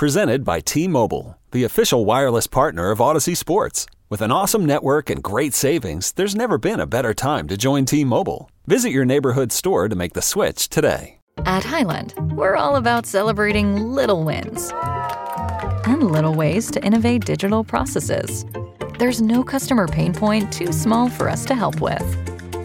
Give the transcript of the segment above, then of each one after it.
Presented by T Mobile, the official wireless partner of Odyssey Sports. With an awesome network and great savings, there's never been a better time to join T Mobile. Visit your neighborhood store to make the switch today. At Hyland, we're all about celebrating little wins and little ways to innovate digital processes. There's no customer pain point too small for us to help with.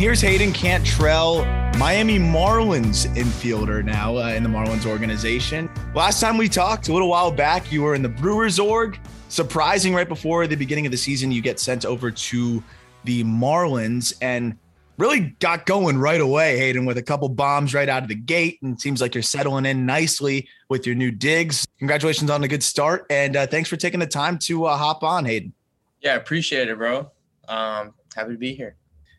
And here's Hayden Cantrelle, Miami Marlins infielder now uh, in the Marlins organization. Last time we talked, a little while back, you were in the Brewers org. Surprising, right before the beginning of the season, you get sent over to the Marlins and really got going right away, Hayden, with a couple bombs right out of the gate. And it seems like you're settling in nicely with your new digs. Congratulations on a good start. And uh, thanks for taking the time to uh, hop on, Hayden. Yeah, appreciate it, bro. Um, happy to be here.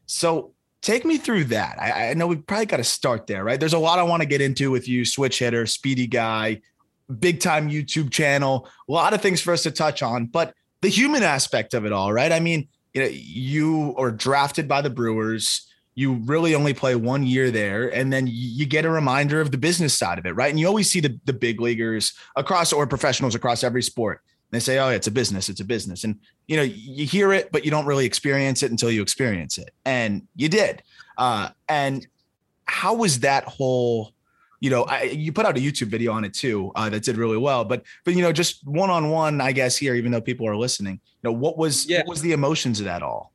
So take me through that. I, I know we probably got to start there, right? There's a lot I want to get into with you, switch hitter, speedy guy, big time YouTube channel, a lot of things for us to touch on, but the human aspect of it all, right? I mean, you know, you are drafted by the Brewers. You really only play one year there, and then you get a reminder of the business side of it, right? And you always see the, the big leaguers across or professionals across every sport. They say, "Oh, it's a business. It's a business," and you know you hear it, but you don't really experience it until you experience it, and you did. Uh, and how was that whole? You know, I, you put out a YouTube video on it too uh, that did really well, but but you know, just one on one, I guess here, even though people are listening, you know, what was Yeah. what was the emotions of that all?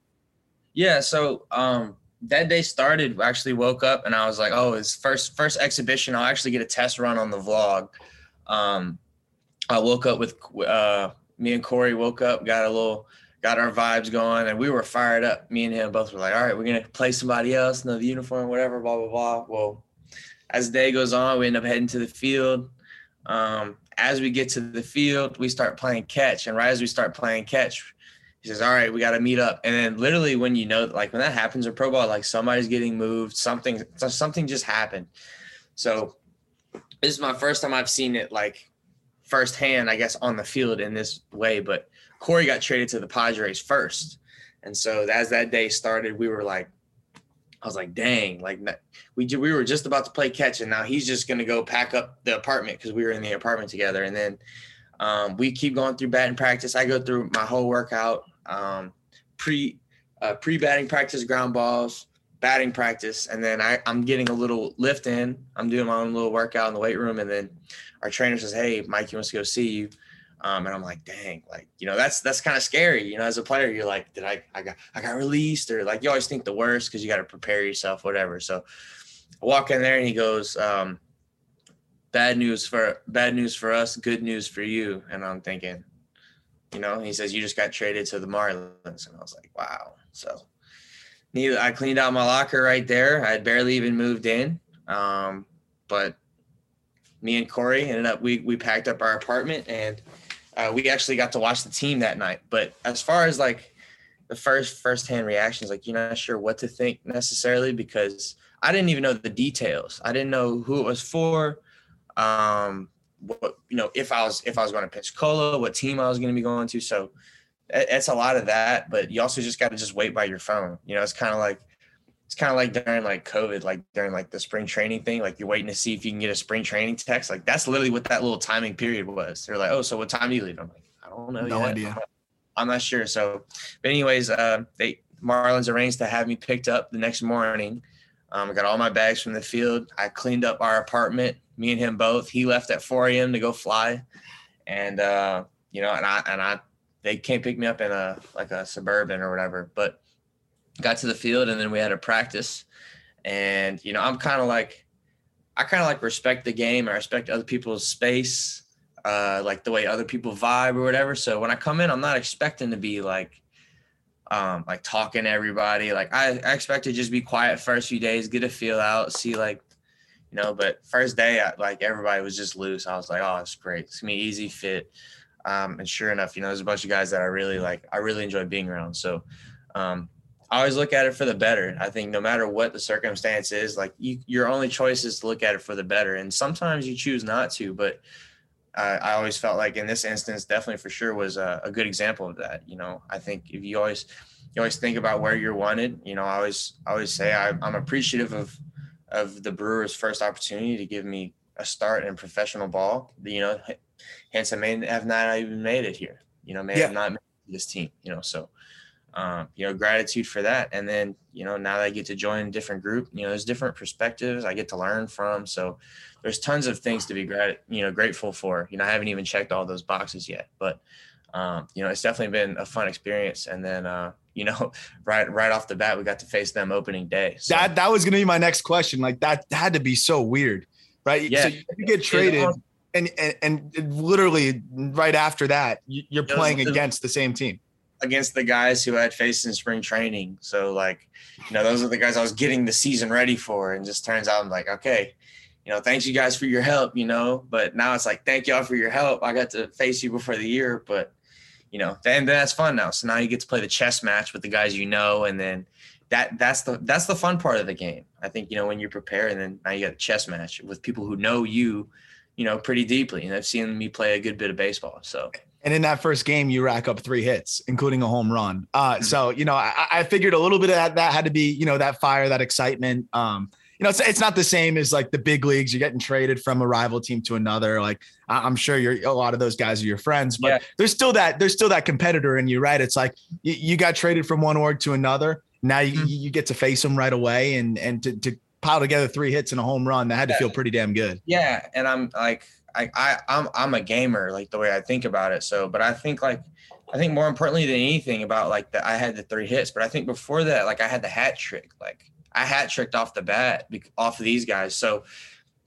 Yeah, so um, that day started. I Actually, woke up and I was like, "Oh, it's first first exhibition. I'll actually get a test run on the vlog." Um, I woke up with uh, me and Corey woke up, got a little, got our vibes going, and we were fired up. Me and him both were like, "All right, we're gonna play somebody else in the uniform, whatever." Blah blah blah. Well, as the day goes on, we end up heading to the field. Um, as we get to the field, we start playing catch, and right as we start playing catch, he says, "All right, we got to meet up." And then literally, when you know, like when that happens in pro ball, like somebody's getting moved, something, something just happened. So this is my first time I've seen it like firsthand, I guess, on the field in this way. But Corey got traded to the Padres first, and so as that day started, we were like, I was like, "Dang!" Like we we were just about to play catch, and now he's just gonna go pack up the apartment because we were in the apartment together, and then. Um, we keep going through batting practice. I go through my whole workout, um, pre uh, pre batting practice, ground balls, batting practice, and then I, I'm getting a little lift in. I'm doing my own little workout in the weight room, and then our trainer says, "Hey, Mike, he wants to go see you." Um, and I'm like, "Dang, like you know, that's that's kind of scary." You know, as a player, you're like, "Did I I got I got released?" Or like you always think the worst because you got to prepare yourself, whatever. So I walk in there, and he goes. Um, bad news for bad news for us, good news for you. And I'm thinking, you know, he says you just got traded to the Marlins, and I was like, wow. So, I cleaned out my locker right there. I had barely even moved in, um, but me and Corey ended up we we packed up our apartment and uh, we actually got to watch the team that night. But as far as like the first first hand reactions, like you're not sure what to think necessarily because I didn't even know the details. I didn't know who it was for um what you know if i was if i was going to Pensacola what team i was going to be going to so it's a lot of that but you also just got to just wait by your phone you know it's kind of like it's kind of like during like covid like during like the spring training thing like you're waiting to see if you can get a spring training text like that's literally what that little timing period was they're like oh so what time do you leave i'm like i don't know No yet. idea. I'm not, I'm not sure so but anyways uh they marlins arranged to have me picked up the next morning um, I got all my bags from the field. I cleaned up our apartment, me and him both. He left at 4 a.m. to go fly, and uh, you know, and I and I they can't pick me up in a like a suburban or whatever. But got to the field and then we had a practice. And, you know, I'm kind of like, I kind of like respect the game. I respect other people's space, uh, like the way other people vibe or whatever. So when I come in, I'm not expecting to be like, um, like talking to everybody. Like I, I expect to just be quiet first few days, get a feel out, see like, you know, but first day, I, like everybody was just loose. I was like, oh, it's great. It's gonna be easy fit. Um, and sure enough, you know, there's a bunch of guys that I really like, I really enjoy being around. So, um, I always look at it for the better. I think no matter what the circumstance is, like you, your only choice is to look at it for the better. And sometimes you choose not to, but I, I always felt like in this instance, definitely for sure was a, a, good example of that. You know, I think if you always, you always think about where you're wanted, you know, I always, I always say I, I'm appreciative of, of the Brewers' first opportunity to give me a start in professional ball. You know, hence I may have not even made it here. You know, may yeah. have not made this team. You know, so um, you know, gratitude for that. And then, you know, now that I get to join a different group, you know, there's different perspectives I get to learn from. So there's tons of things to be grat- you know, grateful for. You know, I haven't even checked all those boxes yet, but um, you know, it's definitely been a fun experience. And then, uh, you know, right right off the bat, we got to face them opening day. So. That that was going to be my next question. Like that had to be so weird, right? Yeah. So you get traded, and, and and literally right after that, you're playing against the same team against the guys who I had faced in spring training. So like, you know, those are the guys I was getting the season ready for. And just turns out I'm like, okay, you know, thanks you guys for your help, you know. But now it's like, thank y'all for your help. I got to face you before the year, but you know, then that's fun now. So now you get to play the chess match with the guys you know, and then that that's the that's the fun part of the game. I think you know when you prepare, and then now you got a chess match with people who know you, you know, pretty deeply, and I've seen me play a good bit of baseball. So and in that first game, you rack up three hits, including a home run. Uh, mm-hmm. so, you know, I, I, figured a little bit of that, that had to be, you know, that fire, that excitement. Um, you know, it's, it's not the same as like the big leagues. You're getting traded from a rival team to another. Like I'm sure you're a lot of those guys are your friends, but yeah. there's still that there's still that competitor in you, right? It's like you, you got traded from one org to another. Now you, mm-hmm. you get to face them right away, and and to, to pile together three hits and a home run, that had to feel pretty damn good. Yeah, and I'm like I, I I'm I'm a gamer, like the way I think about it. So, but I think like I think more importantly than anything about like that I had the three hits, but I think before that, like I had the hat trick. Like I hat tricked off the bat off of these guys. So,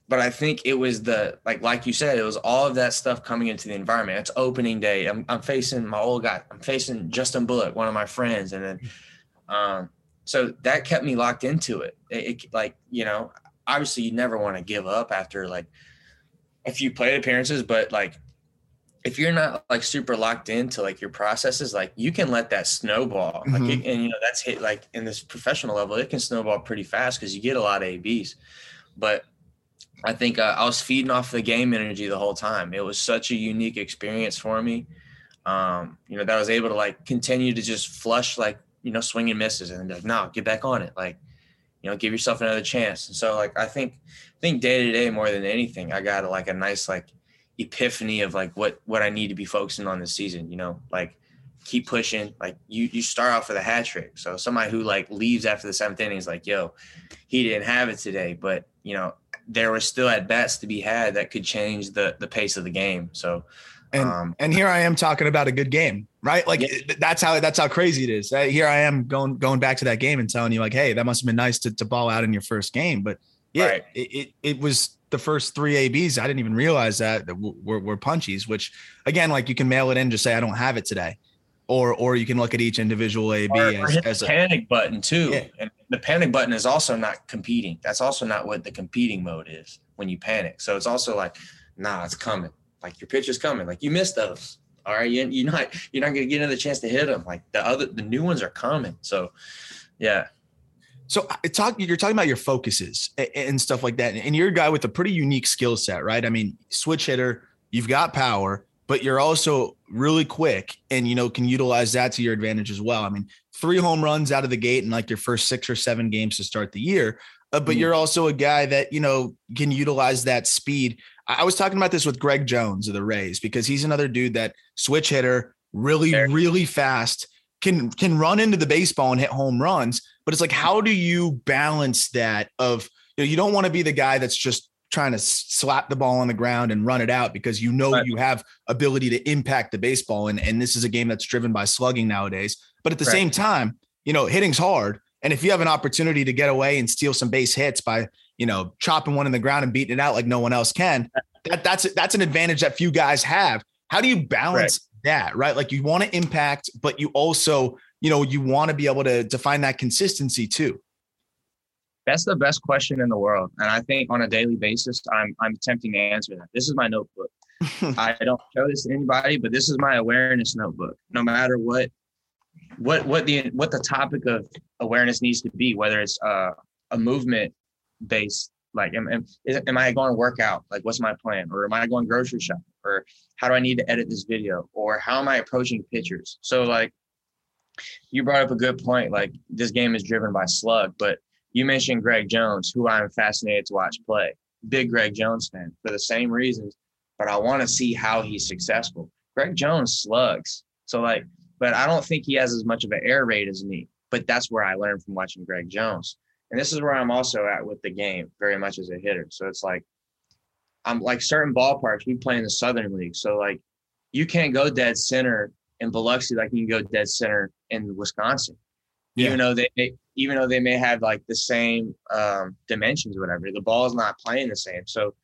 but I think it was the like like you said, it was all of that stuff coming into the environment. It's opening day. I'm I'm facing my old guy. I'm facing Justin Bullock, one of my friends, and then um so that kept me locked into it. It, it like you know obviously you never want to give up after like a few plate appearances, but like if you're not like super locked into like your processes, like you can let that snowball. Mm-hmm. Like, it, and you know that's hit like in this professional level, it can snowball pretty fast because you get a lot of ABs. But I think uh, I was feeding off the game energy the whole time. It was such a unique experience for me. Um, you know that I was able to like continue to just flush like you know swing and misses and like no get back on it like you know give yourself another chance. And so like I think I think day to day more than anything, I got like a nice like epiphany of like what what I need to be focusing on this season. You know, like keep pushing. Like you you start off with a hat trick. So somebody who like leaves after the seventh inning is like, yo, he didn't have it today, but you know there was still at bats to be had that could change the the pace of the game. So. And, um, and here I am talking about a good game, right? Like yeah. that's how that's how crazy it is. Here I am going going back to that game and telling you like, hey, that must have been nice to, to ball out in your first game, but yeah, right. it, it, it was the first three ABs. I didn't even realize that, that were, were punchies, which again, like you can mail it in, just say, I don't have it today. Or, or you can look at each individual AB or, as, or as a panic button too. Yeah. And the panic button is also not competing. That's also not what the competing mode is when you panic. So it's also like, nah, it's coming. Like your pitch is coming. Like you missed those. All right, you, you're not you're not gonna get another chance to hit them. Like the other the new ones are coming. So, yeah, so uh, talk, you're talking about your focuses and stuff like that. And you're a guy with a pretty unique skill set, right? I mean, switch hitter, you've got power, but you're also really quick and, you know, can utilize that to your advantage as well. I mean, three home runs out of the gate in like your first six or seven games to start the year. Uh, but mm you're also a guy that, you know, can utilize that speed. I was talking about this with Greg Jones of the Rays because he's another dude that switch hitter, really, really fast, can can run into the baseball and hit home runs but it's like, how do you balance that? Of you know, you don't want to be the guy that's just trying to slap the ball on the ground and run it out because you know right. you have ability to impact the baseball. And, and this is a game that's driven by slugging nowadays. But at the right. same time, you know, hitting's hard. And if you have an opportunity to get away and steal some base hits by, you know, chopping one in the ground and beating it out like no one else can, that, that's that's an advantage that few guys have. How do you balance right. that, right? Like you want to impact, but you also, you know, you want to be able to define that consistency too. That's the best question in the world. And I think on a daily basis, I'm I'm attempting to answer that. This is my notebook. I don't show this to anybody, but this is my awareness notebook. No matter what what what the what the topic of awareness needs to be, whether it's uh, a movement based, like am, am, am I going to work out? Like what's my plan? Or am I going grocery shopping? Or how do I need to edit this video? Or how am I approaching pictures? So like you brought up a good point. Like this game is driven by slug, but you mentioned Greg Jones, who I'm fascinated to watch play. Big Greg Jones fan for the same reasons, but I want to see how he's successful. Greg Jones slugs. So like but I don't think he has as much of an air raid as me. But that's where I learned from watching Greg Jones. And this is where I'm also at with the game, very much as a hitter. So it's like I'm like certain ballparks we play in the Southern League. So like you can't go dead center in Biloxi like you can go dead center in Wisconsin. Yeah. Even though they even though they may have like the same um, dimensions or whatever, the ball is not playing the same. So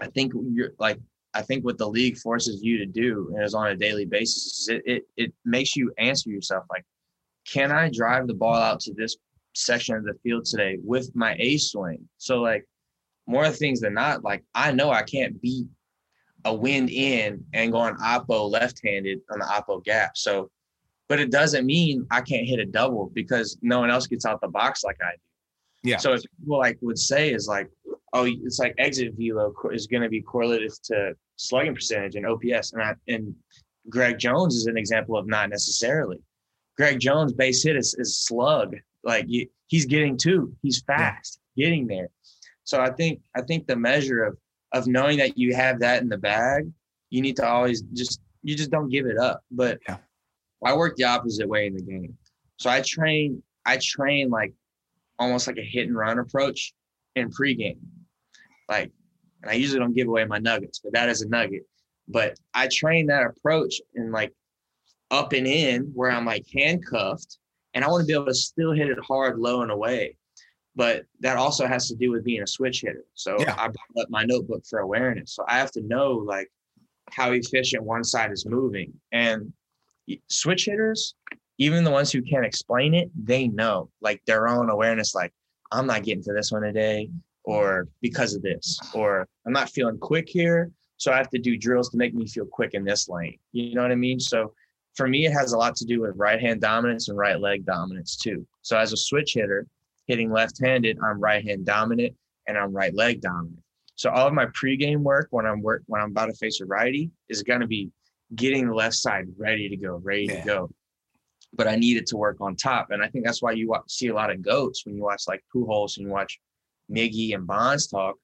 I think you're like I think what the league forces you to do and is on a daily basis is it, it it makes you answer yourself like, can I drive the ball out to this section of the field today with my A swing? So like more things than not, like I know I can't beat a wind in and go on oppo left-handed on the oppo gap. So, but it doesn't mean I can't hit a double because no one else gets out the box like I do. Yeah. So if people like would say is like, oh, it's like exit velo is going to be correlated to slugging percentage and OPS. And I, and Greg Jones is an example of not necessarily. Greg Jones base hit is, is slug. Like he's getting two. He's fast, getting there. So I think I think the measure of of knowing that you have that in the bag, you need to always just you just don't give it up. But yeah. I work the opposite way in the game. So I train I train like almost like a hit and run approach in pregame. Like, and I usually don't give away my nuggets, but that is a nugget. But I train that approach in like up and in where I'm like handcuffed and I want to be able to still hit it hard, low and away. But that also has to do with being a switch hitter. So yeah. I brought up my notebook for awareness. So I have to know like how efficient one side is moving. And switch hitters, even the ones who can't explain it, they know like their own awareness, like I'm not getting to this one today, or because of this, or I'm not feeling quick here. So I have to do drills to make me feel quick in this lane. You know what I mean? So for me, it has a lot to do with right hand dominance and right leg dominance too. So as a switch hitter, hitting left handed, I'm right hand dominant and I'm right leg dominant. So all of my pregame work when I'm work when I'm about to face a righty is going to be getting the left side ready to go, ready yeah. to go but I needed to work on top. And I think that's why you see a lot of goats when you watch like Pujols and you watch Miggy and Bonds talk.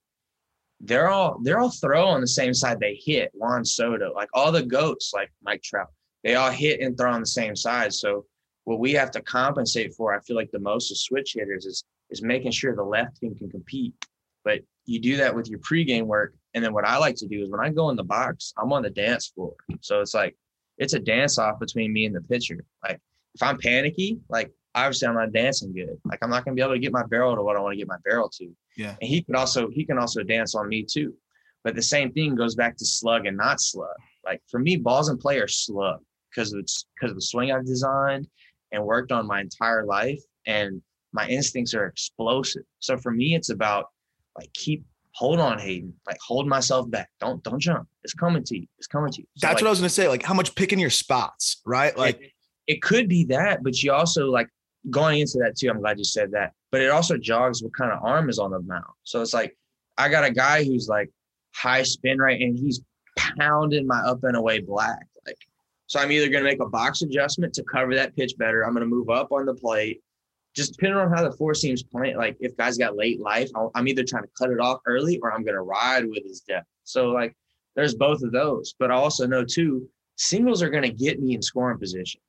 They're all they're all throw on the same side they hit. Juan Soto, like all the goats, like Mike Trout, they all hit and throw on the same side. So what we have to compensate for, I feel like the most of switch hitters is is making sure the left team can compete. But you do that with your pregame work. And then what I like to do is when I go in the box, I'm on the dance floor. So it's like it's a dance off between me and the pitcher. Like if I'm panicky, like obviously I'm not dancing good. Like I'm not gonna be able to get my barrel to what I want to get my barrel to. Yeah. And he can also he can also dance on me too. But the same thing goes back to slug and not slug. Like for me, balls and play are slug because it's because of the swing I've designed and worked on my entire life. And my instincts are explosive. So for me, it's about like keep hold on, Hayden. Like hold myself back. Don't don't jump. It's coming to you. It's coming to you. So That's like, what I was gonna say. Like how much picking your spots, right? Like it, it could be that, but you also like going into that too. I'm glad you said that. But it also jogs what kind of arm is on the mound. So it's like I got a guy who's like high spin right and he's pounding my up and away black. So I'm either gonna make a box adjustment to cover that pitch better. I'm gonna move up on the plate. Just depending on how the four seams playing, like if guys got late life, I'm either trying to cut it off early or I'm gonna ride with his depth. So like there's both of those. But I also know too, singles are gonna get me in scoring position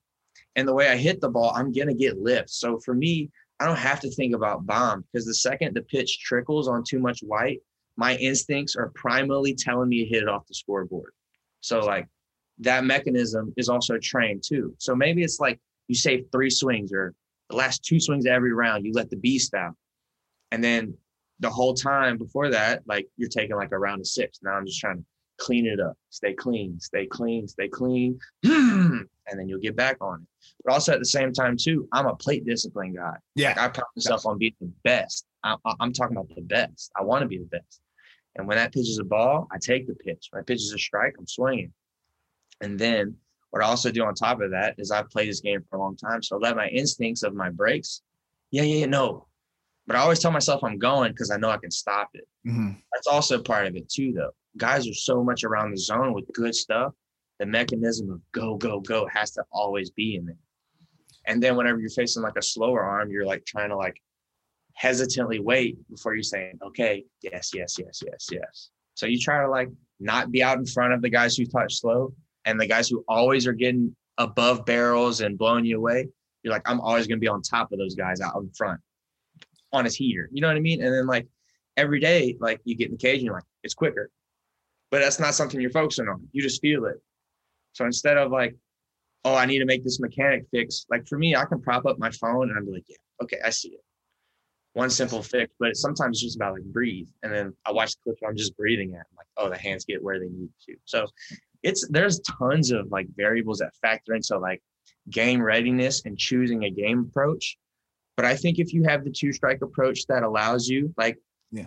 and the way I hit the ball, I'm going to get lift. So for me, I don't have to think about bomb because the second the pitch trickles on too much white, my instincts are primarily telling me to hit it off the scoreboard. So like that mechanism is also trained too. So maybe it's like you save three swings or the last two swings of every round, you let the beast out. And then the whole time before that, like you're taking like a round of six. Now I'm just trying to clean it up, stay clean, stay clean, stay clean. and then you'll get back on it. But also at the same time, too, I'm a plate discipline guy. Yeah. Like I pride myself on being the best. I, I, I'm talking about the best. I want to be the best. And when that pitch is a ball, I take the pitch. When it pitches a strike, I'm swinging. And then what I also do on top of that is I've played this game for a long time. So I let my instincts of my breaks, yeah, yeah, yeah, no. But I always tell myself I'm going because I know I can stop it. Mhm. That's also part of it too, though. Guys are so much around the zone with good stuff. The mechanism of go, go, go has to always be in there. And then whenever you're facing like a slower arm, you're like trying to like hesitantly wait before you're saying, okay, yes, yes, yes, yes, yes. So you try to like not be out in front of the guys who touch slow and the guys who always are getting above barrels and blowing you away. You're like, I'm always going to be on top of those guys out in front on his heater. You know what I mean? And then like every day, like you get in the cage and you're like, it's quicker. But that's not something you're focusing on. You just feel it. So instead of like, oh, I need to make this mechanic fix, like for me, I can prop up my phone and I'm like, yeah, okay, I see it. One simple fix, but sometimes it's sometimes just about like breathe. And then I watch the clip where I'm just breathing at. I'm like, oh, the hands get where they need to. So it's there's tons of like variables that factor into like game readiness and choosing a game approach. But I think if you have the two strike approach that allows you, like, Yeah.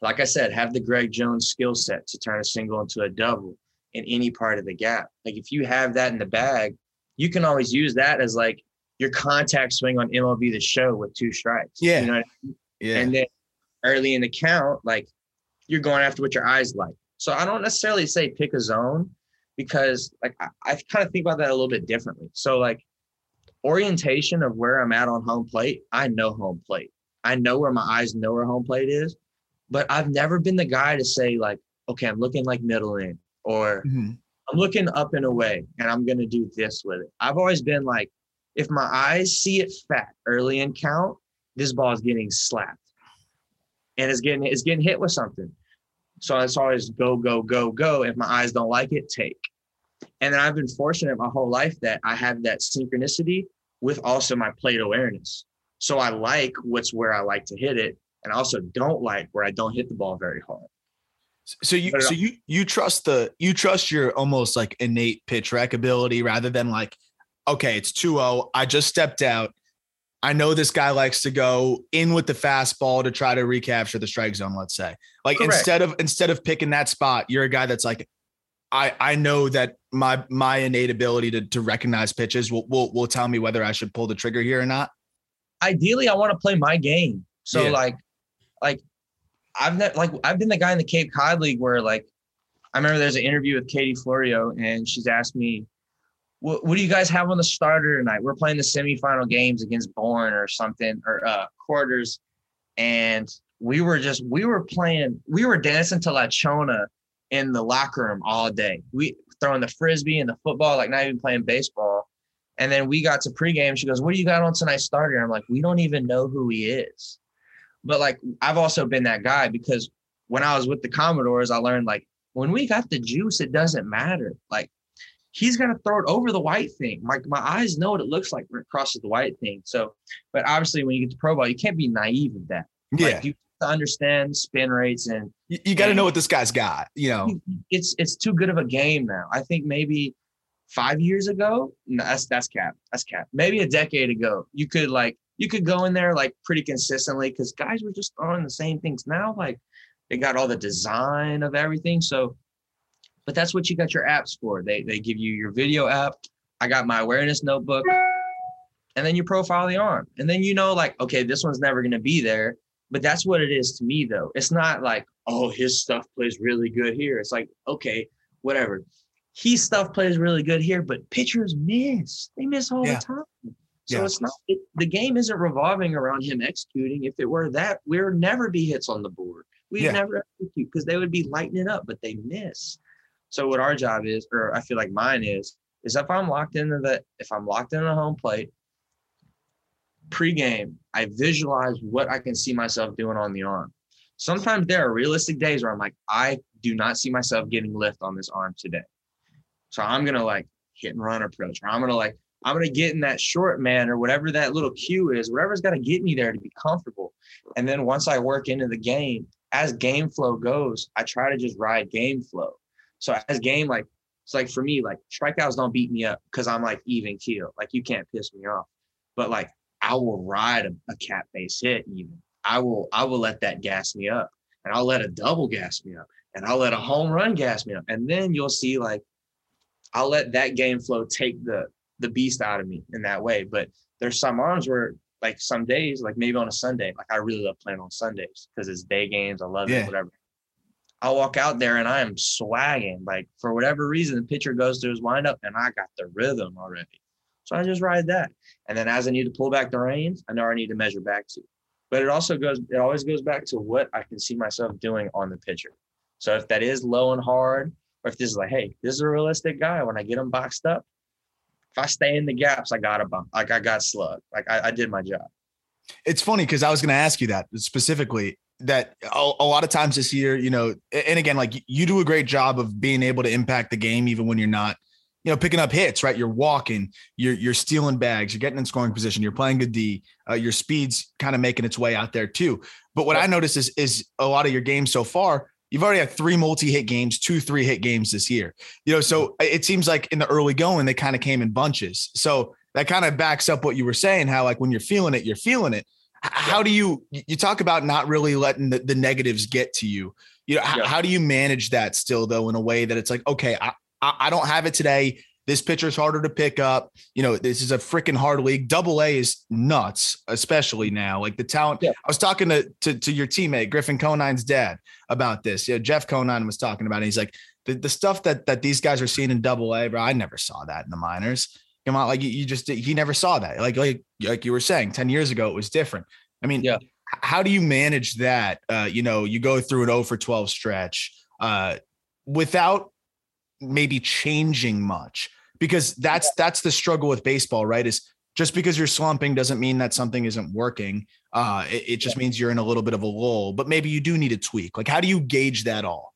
like I said, have the Greg Jones skill set to turn a single into a double in any part of the gap. Like if you have that in the bag, you can always use that as like your contact swing on MLB the show with two strikes. Yeah. You know I mean? Yeah. And then early in the count, like you're going after what your eyes like. So I don't necessarily say pick a zone because like I, I kind of think about that a little bit differently. So like orientation of where I'm at on home plate, I know home plate. I know where my eyes know where home plate is, but I've never been the guy to say like, okay, I'm looking like middle in or Mhm. I'm looking up and away and I'm gonna do this with it. I've always been like, if my eyes see it fat early in count, this ball is getting slapped. And it's getting it's getting hit with something. So it's always go, go, go, go. If my eyes don't like it, take. And then I've been fortunate my whole life that I have that synchronicity with also my plate awareness. So I like what's where I like to hit it, and I also don't like where I don't hit the ball very hard. So you so you you trust the you trust your almost like innate pitch rec ability rather than like, okay, it's 2-0. I just stepped out. I know this guy likes to go in with the fastball to try to recapture the strike zone, let's say. Like Correct. instead of instead of picking that spot, you're a guy that's like, I I know that my my innate ability to to recognize pitches will will will tell me whether I should pull the trigger here or not. ideally I want to play my game. So Yeah. like like I've not like I've been the guy in the Cape Cod League where like I remember there's an interview with Katie Florio and she's asked me, what, what do you guys have on the starter tonight? We're playing the semifinal games against Bourne or something or uh quarters. And we were just we were playing, we were dancing to La Chona in the locker room all day. We throwing the frisbee and the football, like not even playing baseball. And then we got to pregame. She goes, What do you got on tonight's starter? I'm like, We don't even know who he is. But like, I've also been that guy because when I was with the Commodores, I learned like, when we got the juice, it doesn't matter. Like, he's going to throw it over the white thing. My, my eyes know what it looks like when it crosses the white thing. So, but obviously, when you get to pro ball, you can't be naive of that. Yeah. Like, you have to understand spin rates and you, you got to know what this guy's got, you know. it's it's too good of a game now. I think maybe five years ago, no, that's that's cap. That's cap. Maybe a decade ago, you could like you could go in there like pretty consistently because guys were just throwing the same things. Now, like they got all the design of everything. So, but that's what you got your apps for. They they give you your video app. I got my awareness notebook, and then you profile the arm, and then you know like okay, this one's never gonna be there. But that's what it is to me though. It's not like oh his stuff plays really good here. It's like okay, whatever. His stuff plays really good here, but pitchers miss. They miss all Yeah. the time. So Yeah. it's not it, the game isn't revolving around him executing. If it were that, we'd never be hits on the board. We'd Yeah. never execute because they would be lighting it up, but they miss. So what our job is, or I feel like mine is, is if I'm locked into the if I'm locked in the home plate, pregame, I visualize what I can see myself doing on the arm. Sometimes there are realistic days where I'm like, I do not see myself getting lift on this arm today. So I'm gonna like hit and run approach, or I'm gonna like I'm gonna get in that short man or whatever that little cue is, whatever's to get me there to be comfortable. And then once I work into the game, as game flow goes, I try to just ride game flow. So as game like it's like for me, like strikeouts don't beat me up because I'm like even keel. Like you can't piss me off. But like I will ride a, a cat base hit even. I will I will let that gas me up. And I'll let a double gas me up. And I'll let a home run gas me up. And then you'll see like I'll let that game flow take the the beast out of me in that way. But there's some arms where like some days, like maybe on a Sunday, like I really love playing on Sundays because it's day games. I love Yeah. it, whatever. I'll walk out there and I am swagging. Like for whatever reason, the pitcher goes to his windup and I got the rhythm already. So I just ride that. And then as I need to pull back the reins, I know I need to measure back to. But it also goes, it always goes back to what I can see myself doing on the pitcher. So if that is low and hard, or if this is like, hey, this is a realistic guy, when I get him boxed up, if I stay in the gaps, I got a bump. Like I got slug. Like I, I did my job. It's funny because I was going to ask you that specifically. That a, a lot of times this year, you know, and again, like you do a great job of being able to impact the game even when you're not, you know, picking up hits. Right, you're walking, you're you're stealing bags, you're getting in scoring position, you're playing good D, uh, your speed's kind of making its way out there too. But what I noticed is is a lot of your games so far. You've already had three multi-hit games, two three-hit games this year. You know, so it seems like in the early going they kind of came in bunches. So that kind of backs up what you were saying. How like when you're feeling it, you're feeling it. How do you you talk about not really letting the, the negatives get to you? You know, Yeah. how do you manage that still though in a way that it's like, okay, I, I I don't have it today. This pitcher's harder to pick up. You know, this is a freaking hard league. Double A is nuts, especially now. Like the talent. Yeah. I was talking to, to to your teammate Griffin Conine's dad about this. You know, Jeff Conine was talking about it. He's like, the, the stuff that that these guys are seeing in Double A, bro. I never saw that in the minors. Come on, like you, you just he never saw that. Like like like you were saying, ten years ago it was different. I mean, Yeah. How do you manage that? Uh, you know, you go through an 0 for 12 stretch uh, without maybe changing much because that's that's the struggle with baseball, right? Is just because you're slumping doesn't mean that something isn't working. Uh, it, it just means you're in a little bit of a lull, but maybe you do need a tweak. Like, how do you gauge that all?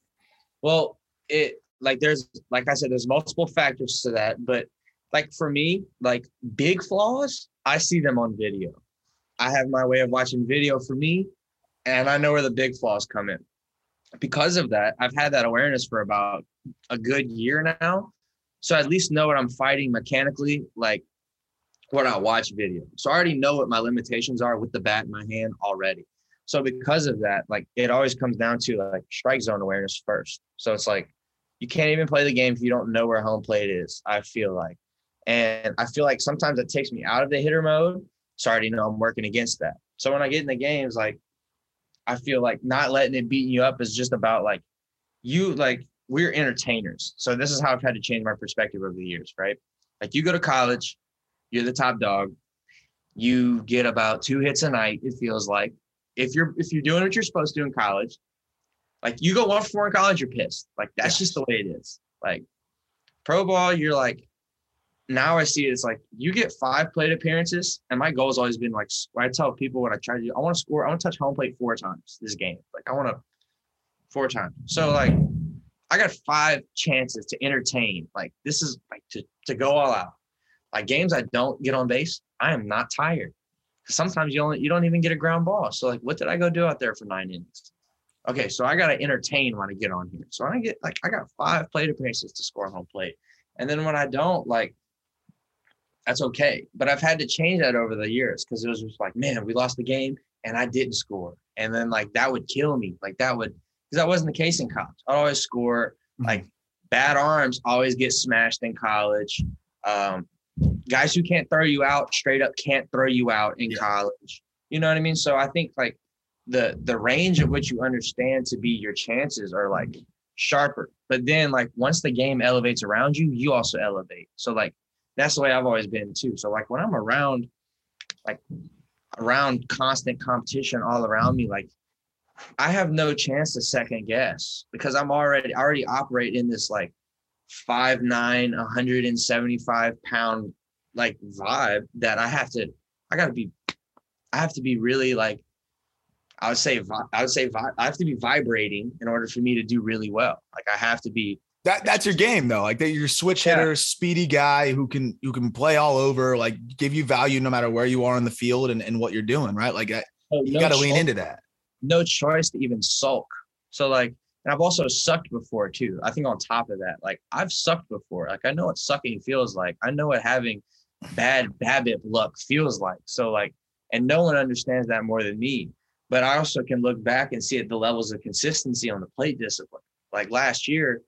Well, it like there's like I said, there's multiple factors to that, but like for me, like big flaws, I see them on video. I have my way of watching video for me, and I know where the big flaws come in. Because of that, I've had that awareness for about a good year now. So I at least know what I'm fighting mechanically, like when I watch video. So I already know what my limitations are with the bat in my hand already. So because of that, like it always comes down to like strike zone awareness first. So it's like you can't even play the game if you don't know where home plate is. I feel like, and I feel like sometimes it takes me out of the hitter mode. So I already know I'm working against that. So when I get in the games, like I feel like not letting it beating you up is just about like you like we're entertainers. So this is how I've had to change my perspective over the years, right? Like you go to college, you're the top dog. You get about two hits a night, it feels like. If you're if you're doing what you're supposed to do in college, like you go one for four in college, you're pissed. Like that's just the way it is. Like pro ball, you're like now I see it's like you get five plate appearances, and my goal has always been like I tell people when I try to do, I want to score, I want to touch home plate four times this game. Like I want to four times. So like I got five chances to entertain. Like this is like to to go all out. Like games I don't get on base, I am not tired. Sometimes you only you don't even get a ground ball. So like what did I go do out there for nine innings? Okay, so I gotta entertain when I get on here. So I get like I got five plate appearances to score home plate. And then when I don't, like that's okay. But I've had to change that over the years because it was just like, man, we lost the game and I didn't score. And then like that would kill me. Like that would because that wasn't the case in college. I'd always score. Like bad arms always get smashed in college. Um, guys who can't throw you out straight up can't throw you out in Yeah. college. You know what I mean? So I think like the the range of what you understand to be your chances are like sharper. But then like once the game elevates around you, you also elevate. So like that's the way I've always been too. So like when I'm around like around constant competition all around me, like I have no chance to second guess because I'm already I already operate in this like five nine, 175 pound like vibe that I have to I gotta be I have to be really like I would say I would say I have to be vibrating in order for me to do really well. Like I have to be That that's your game though. Like that you're switch Yeah. hitter, speedy guy who can who can play all over, like give you value no matter where you are on the field and, and what you're doing, right? Like that, oh, So you no got to lean into that. no choice to even sulk. So like, and I've also sucked before too. I think on top of that, like I've sucked before. Like I know what sucking feels like. I know what having bad BABIP luck feels like. So like, and no one understands that more than me. But I also can look back and see at the levels of consistency on the plate discipline. Like last year,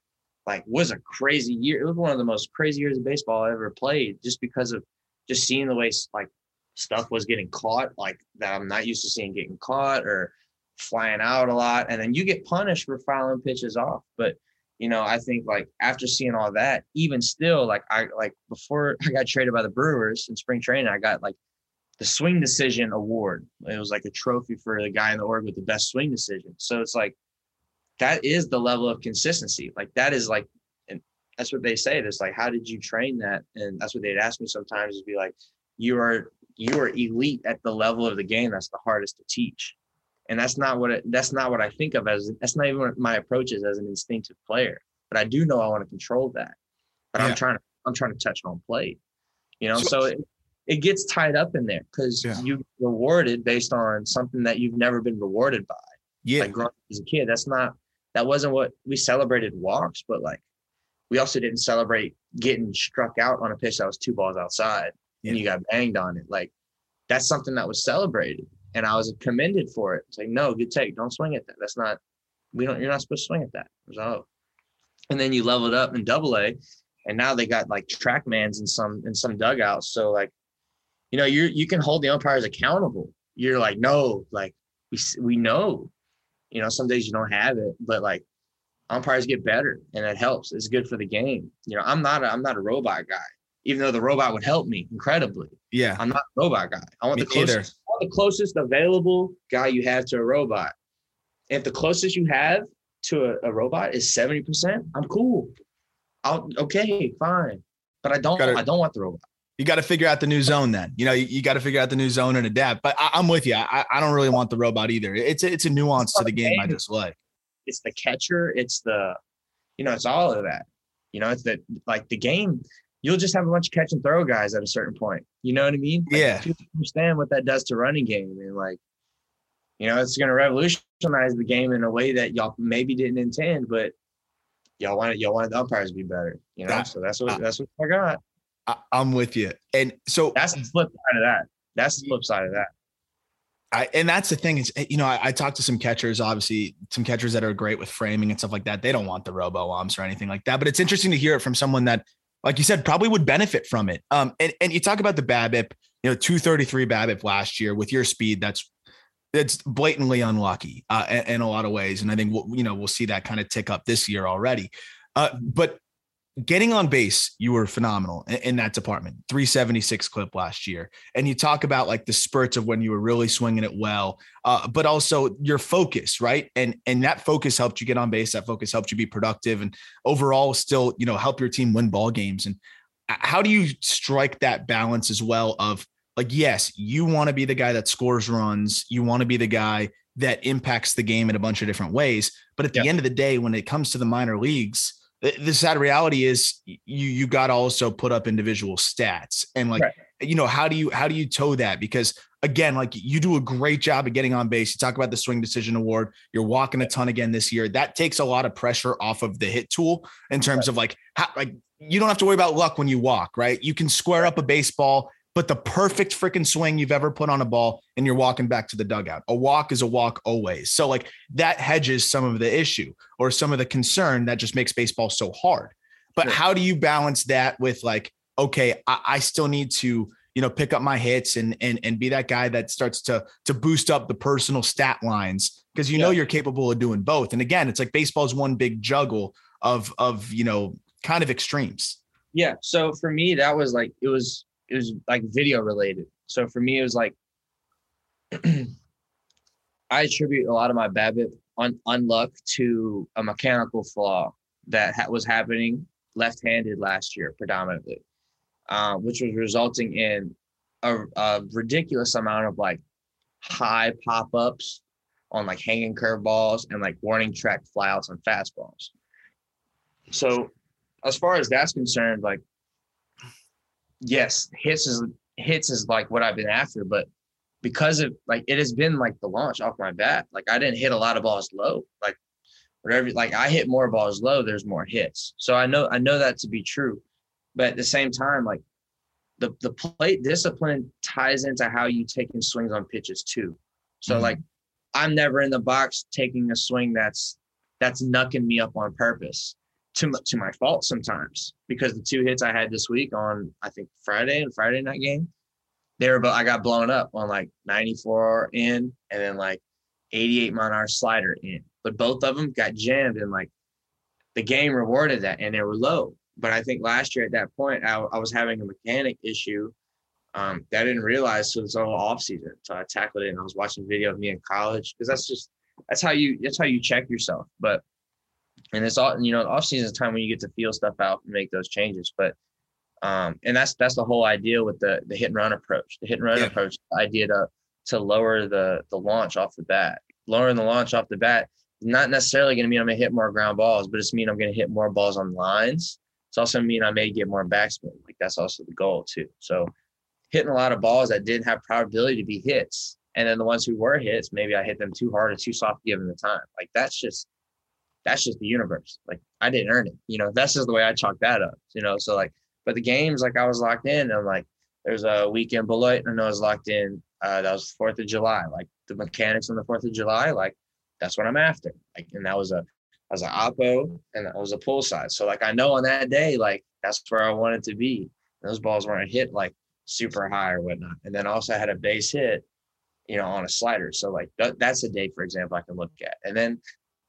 like was a crazy year. It was one of the most crazy years of baseball I ever played, just because of just seeing the way like stuff was getting caught, like that I'm not used to seeing getting caught or flying out a lot. And then you get punished for fouling pitches off. But you know, I think like after seeing all that, even still, like I like before I got traded by the Brewers in spring training, I got like the swing decision award. It was like a trophy for the guy in the org with the best swing decision. So it's like that is the level of consistency. Like that is like, and that's what they say. It's like, how did you train that? And that's what they'd ask me sometimes is be like, you are you are elite at the level of the game that's the hardest to teach. And that's not what it, that's not what I think of as that's not even what my approach is as an instinctive player. But I do know I want to control that. But Yeah. I'm trying to I'm trying to touch home plate. You know, So- so it, it gets tied up in there because Yeah. you rewarded based on something that you've never been rewarded by Yeah. like growing up as a kid. That's not that wasn't what we celebrated walks, but like we also didn't celebrate getting struck out on a pitch that was two balls outside Yeah. and you got banged on it. Like that's something that was celebrated and I was commended for it. It's like, no, good take. Don't swing at that. That's not we don't you're not supposed to swing at that. Was, oh. And then you leveled up in double A and now they got like trackmans in some in some dugouts. So like, you know, you you can hold the umpires accountable. You're like, no, like we we know you know, some days you don't have it, but like umpires get better and it helps. It's good for the game. You know, I'm not a, I'm not a robot guy, even though the robot would help me incredibly. Yeah. I'm not a robot guy. I want Me the closest, want the closest available guy you have to a robot. If the closest you have to a, a robot is 70%, I'm cool. I'll okay, fine. But I don't Gotta- I don't want the robot. You got to figure out the new zone then. You know, you, you got to figure out the new zone and adapt. But I, I'm with you. I, I don't really want the robot either. It's a, it's a nuance to the game I just like. it's the catcher, it's the, you know, it's all of that. You know, it's that like the game. You'll just have a bunch of catch and throw guys at a certain point. You know what I mean? Like, Yeah. Understand what that does to running game, and like, you know, it's going to revolutionize the game in a way that y'all maybe didn't intend, but y'all wanted y'all wanted the umpires to be better. You know, Yeah. so that's what that's what I got. I, I'm with you. And so That's the flip side of that. That's the flip side of that. I, and that's the thing is, you know, I, I talked to some catchers, obviously some catchers that are great with framing and stuff like that. They don't want the robo umps or anything like that, but it's interesting to hear it from someone that, like you said, probably would benefit from it. Um, and, and you talk about the BABIP, you know, 233 BABIP last year with your speed. That's, it's blatantly unlucky uh, in, in a lot of ways. And I think, we'll, you know, we'll see that kind of tick up this year already. Uh, but getting on base, you were phenomenal in, in that department. 376 clip last year. And you talk about like the spurts of when you were really swinging it well, uh, but also your focus, right? And and that focus helped you get on base. That focus helped you be productive and overall still, you know, help your team win ball games. And uh, how do you strike that balance as well of like, yes, you want to be the guy that scores runs, you want to be the guy that impacts the game in a bunch of different ways. But at the Yeah. end of the day, when it comes to the minor leagues, the, the sad reality is you you got to also put up individual stats and like Right. you know how do you how do you toe that? Because again like you do a great job of getting on base. You talk about the swing decision award. You're walking a ton again this year. That takes a lot of pressure off of the hit tool in terms of like how like you don't have to worry about luck when you walk right? You can square up a baseball but the perfect freaking swing you've ever put on a ball and you're walking back to the dugout. A walk is a walk always. So like that hedges some of the issue or some of the concern that just makes baseball so hard. But Sure. how do you balance that with like, okay, I, I still need to, you know, pick up my hits and and and be that guy that starts to to boost up the personal stat lines because you know you're capable of doing both. And again, it's like baseball's one big juggle of of you know kind of extremes. Yeah. So for me, that was like it was it was like video related. So for me, it was like I attribute a lot of my BABIP un- unluck to a mechanical flaw that ha- was happening left-handed last year predominantly, uh, which was resulting in a, a ridiculous amount of like high pop-ups on like hanging curveballs and like warning track flyouts on fastballs. so as far as that's concerned, like yes, hits is hits is like what I've been after, but because of like it has been like the launch off my bat. Like I didn't hit a lot of balls low. Like whatever like I hit more balls low, there's more hits. So I know I know that to be true. But at the same time, like the the plate discipline ties into how you taking swings on pitches too. So mm-hmm. like I'm never in the box taking a swing that's that's knucking me up on purpose to to my fault sometimes because the two hits I had this week on I think Friday and Friday night game, they were but I got blown up on like 94 in and then like 88 mile an hour slider in, but both of them got jammed and like the game rewarded that and they were low. But I think last year at that point I, I was having a mechanic issue um, that I didn't realize so it's all off season. So I tackled it and I was watching video of me in college because that's just that's how you that's how you check yourself. But and it's all you know off season is a time when you get to feel stuff out and make those changes but um and that's that's the whole idea with the the hit and run approach. The hit and run yeah. approach the idea to to lower the the launch off the bat. Lowering the launch off the bat not necessarily going to mean i'm going to hit more ground balls but it's mean i'm going to hit more balls on lines. It's also mean i may get more backspin like that's also the goal too. So hitting a lot of balls that didn't have probability to be hits and then the ones who were hits maybe i hit them too hard or too soft given the time. Like that's just that's just the universe. Like I didn't earn it. You know, that's just the way I chalk that up. You know, so like, but the games, like I was locked in. I'm like, there's a weekend Beloit, and I was locked in. Uh, that was Fourth of July. Like the mechanics on the Fourth of July, like that's what I'm after. Like, and that was a, I was an oppo, and that was a pull side. So like I know on that day, like that's where I wanted to be. And those balls weren't hit like super high or whatnot. And then also I had a base hit, you know, on a slider. So like th- that's a day, for example, I can look at. And then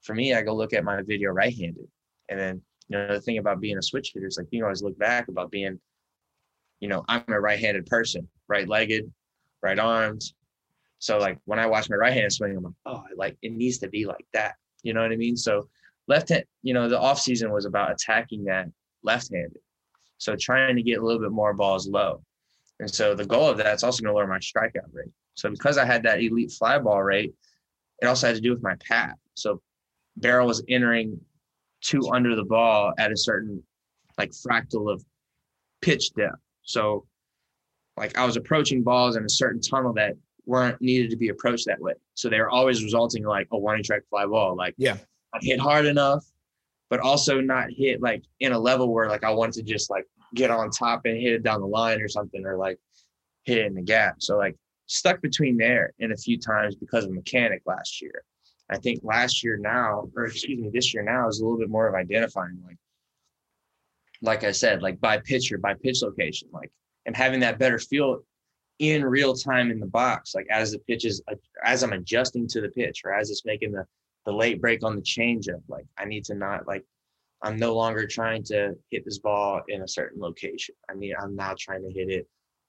for me, I go look at my video right-handed, and then you know the thing about being a switch hitter is like you always look back about being, you know, I'm a right-handed person, right-legged, right arms. So like when I watch my right hand swing, I'm like, oh, like it needs to be like that. You know what I mean? So left hand, you know, the off season was about attacking that left-handed. So trying to get a little bit more balls low. And so the goal of that is also going to lower my strikeout rate. So because I had that elite fly ball rate, it also had to do with my path. So barrel was entering two under the ball at a certain like fractal of pitch depth. So like I was approaching balls in a certain tunnel that weren't needed to be approached that way. So they were always resulting in like a warning track fly ball. Like yeah, I hit hard enough, but also not hit like in a level where like I wanted to just like get on top and hit it down the line or something or like hit it in the gap. So like stuck between there and a few times because of mechanic last year. I think last year now, or excuse me, this year now is a little bit more of identifying like, like I said, like by pitcher, by pitch location, like, and having that better feel in real time in the box, like as the pitch is, uh, as I'm adjusting to the pitch or as it's making the, the late break on the changeup, like I need to not like, I'm no longer trying to hit this ball in a certain location. I mean, I'm now trying to hit it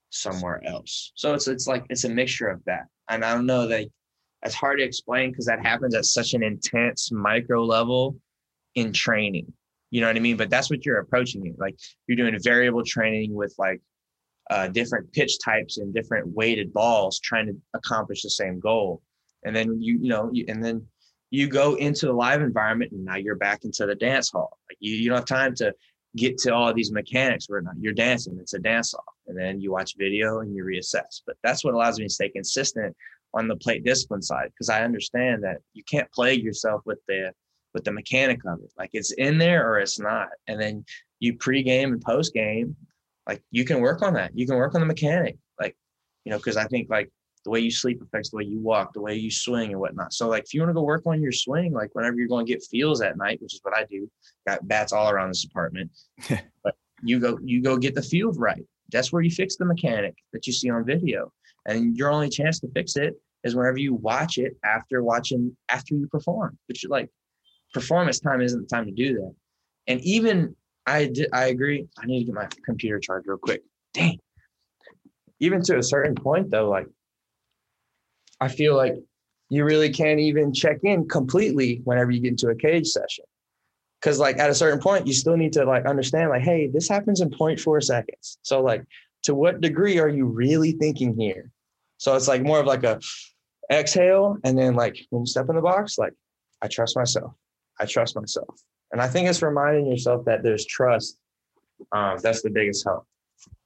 somewhere else. So it's it's like it's a mixture of that. And I don't know that it's hard to explain because that happens at such an intense micro level in training. You know what I mean? But that's what you're approaching it. Like you're doing variable training with like uh, different pitch types and different weighted balls, trying to accomplish the same goal. And then you, you know, you, and then you go into the live environment, and now you're back into the dance hall. Like you, you don't have time to get to all these mechanics where you're dancing. It's a dance off, and then you watch video and you reassess. But that's what allows me to stay consistent on the plate discipline side because I understand that you can't plague yourself with the with the mechanic of it. Like it's in there or it's not. And then you pregame and postgame, like you can work on that. You can work on the mechanic. Like, you know, because I think like the way you sleep affects the way you walk, the way you swing and whatnot. So like if you want to go work on your swing, like whenever you're going to get feels at night, which is what I do, got bats all around this apartment. but you go you go get the field right. That's where you fix the mechanic that you see on video. And your only chance to fix it is whenever you watch it after watching after you perform. Which like performance time isn't the time to do that. And even I did I agree. I need to get my computer charged real quick. Dang. Even to a certain point though, like I feel like you really can't even check in completely whenever you get into a cage session. Cause like at a certain point, you still need to like understand, like, hey, this happens in 0.4 seconds. So like to what degree are you really thinking here? So it's like more of like a exhale. And then like when you step in the box, like I trust myself. I trust myself. And I think it's reminding yourself that there's trust. Um, that's the biggest help.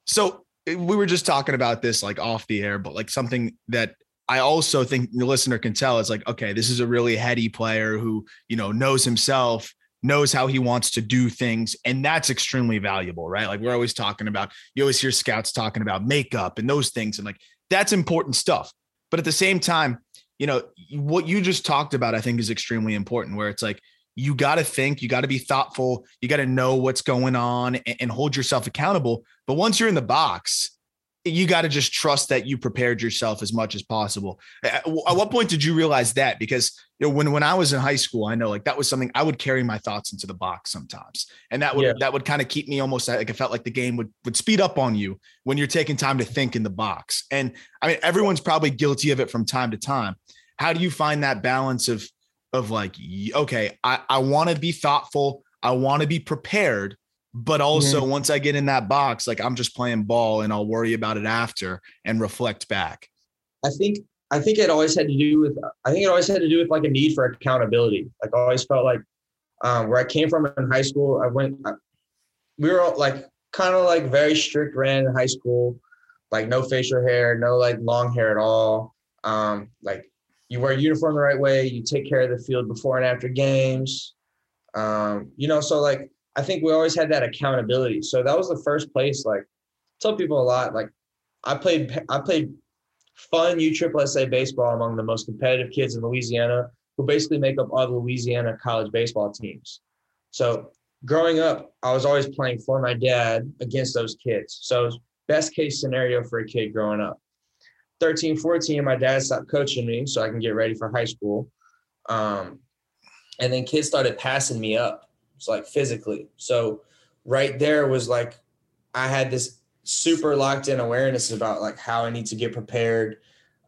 So we were just talking about this like off the air, but like something that I also think the listener can tell is like, okay, this is a really heady player who, you know, knows himself, knows how he wants to do things. And that's extremely valuable, right? Like we're always talking about, you always hear scouts talking about makeup and those things. And like that's important stuff. But at the same time, you know, what you just talked about, I think is extremely important, where it's like, you got to think, you got to be thoughtful, you got to know what's going on and, and hold yourself accountable. But once you're in the box, you got to just trust that you prepared yourself as much as possible. At, what point did you realize that? Because you know, when when I was in high school, I know like that was something I would carry my thoughts into the box sometimes, and that would yeah. that would kind of keep me almost like it felt like the game would would speed up on you when you're taking time to think in the box. And I mean, everyone's probably guilty of it from time to time. How do you find that balance of of like, okay, I I want to be thoughtful, I want to be prepared, but also, once I get in that box, like I'm just playing ball and I'll worry about it after and reflect back. I think I think it always had to do with I think it always had to do with like a need for accountability. Like I always felt like um, where I came from in high school, I went I, we were all like kind of like very strict ran in high school, like no facial hair, no like long hair at all. Um, like you wear uniform the right way, you take care of the field before and after games. Um, you know, so like I think we always had that accountability. So that was the first place. Like, I tell people a lot. Like, I played I played fun U Triple SA baseball among the most competitive kids in Louisiana, who basically make up all the Louisiana college baseball teams. So growing up, I was always playing for my dad against those kids. So best case scenario for a kid growing up. 13, 14, my dad stopped coaching me so I can get ready for high school. Um, and then kids started passing me up it's like physically. So right there was like I had this super locked in awareness about like how I need to get prepared.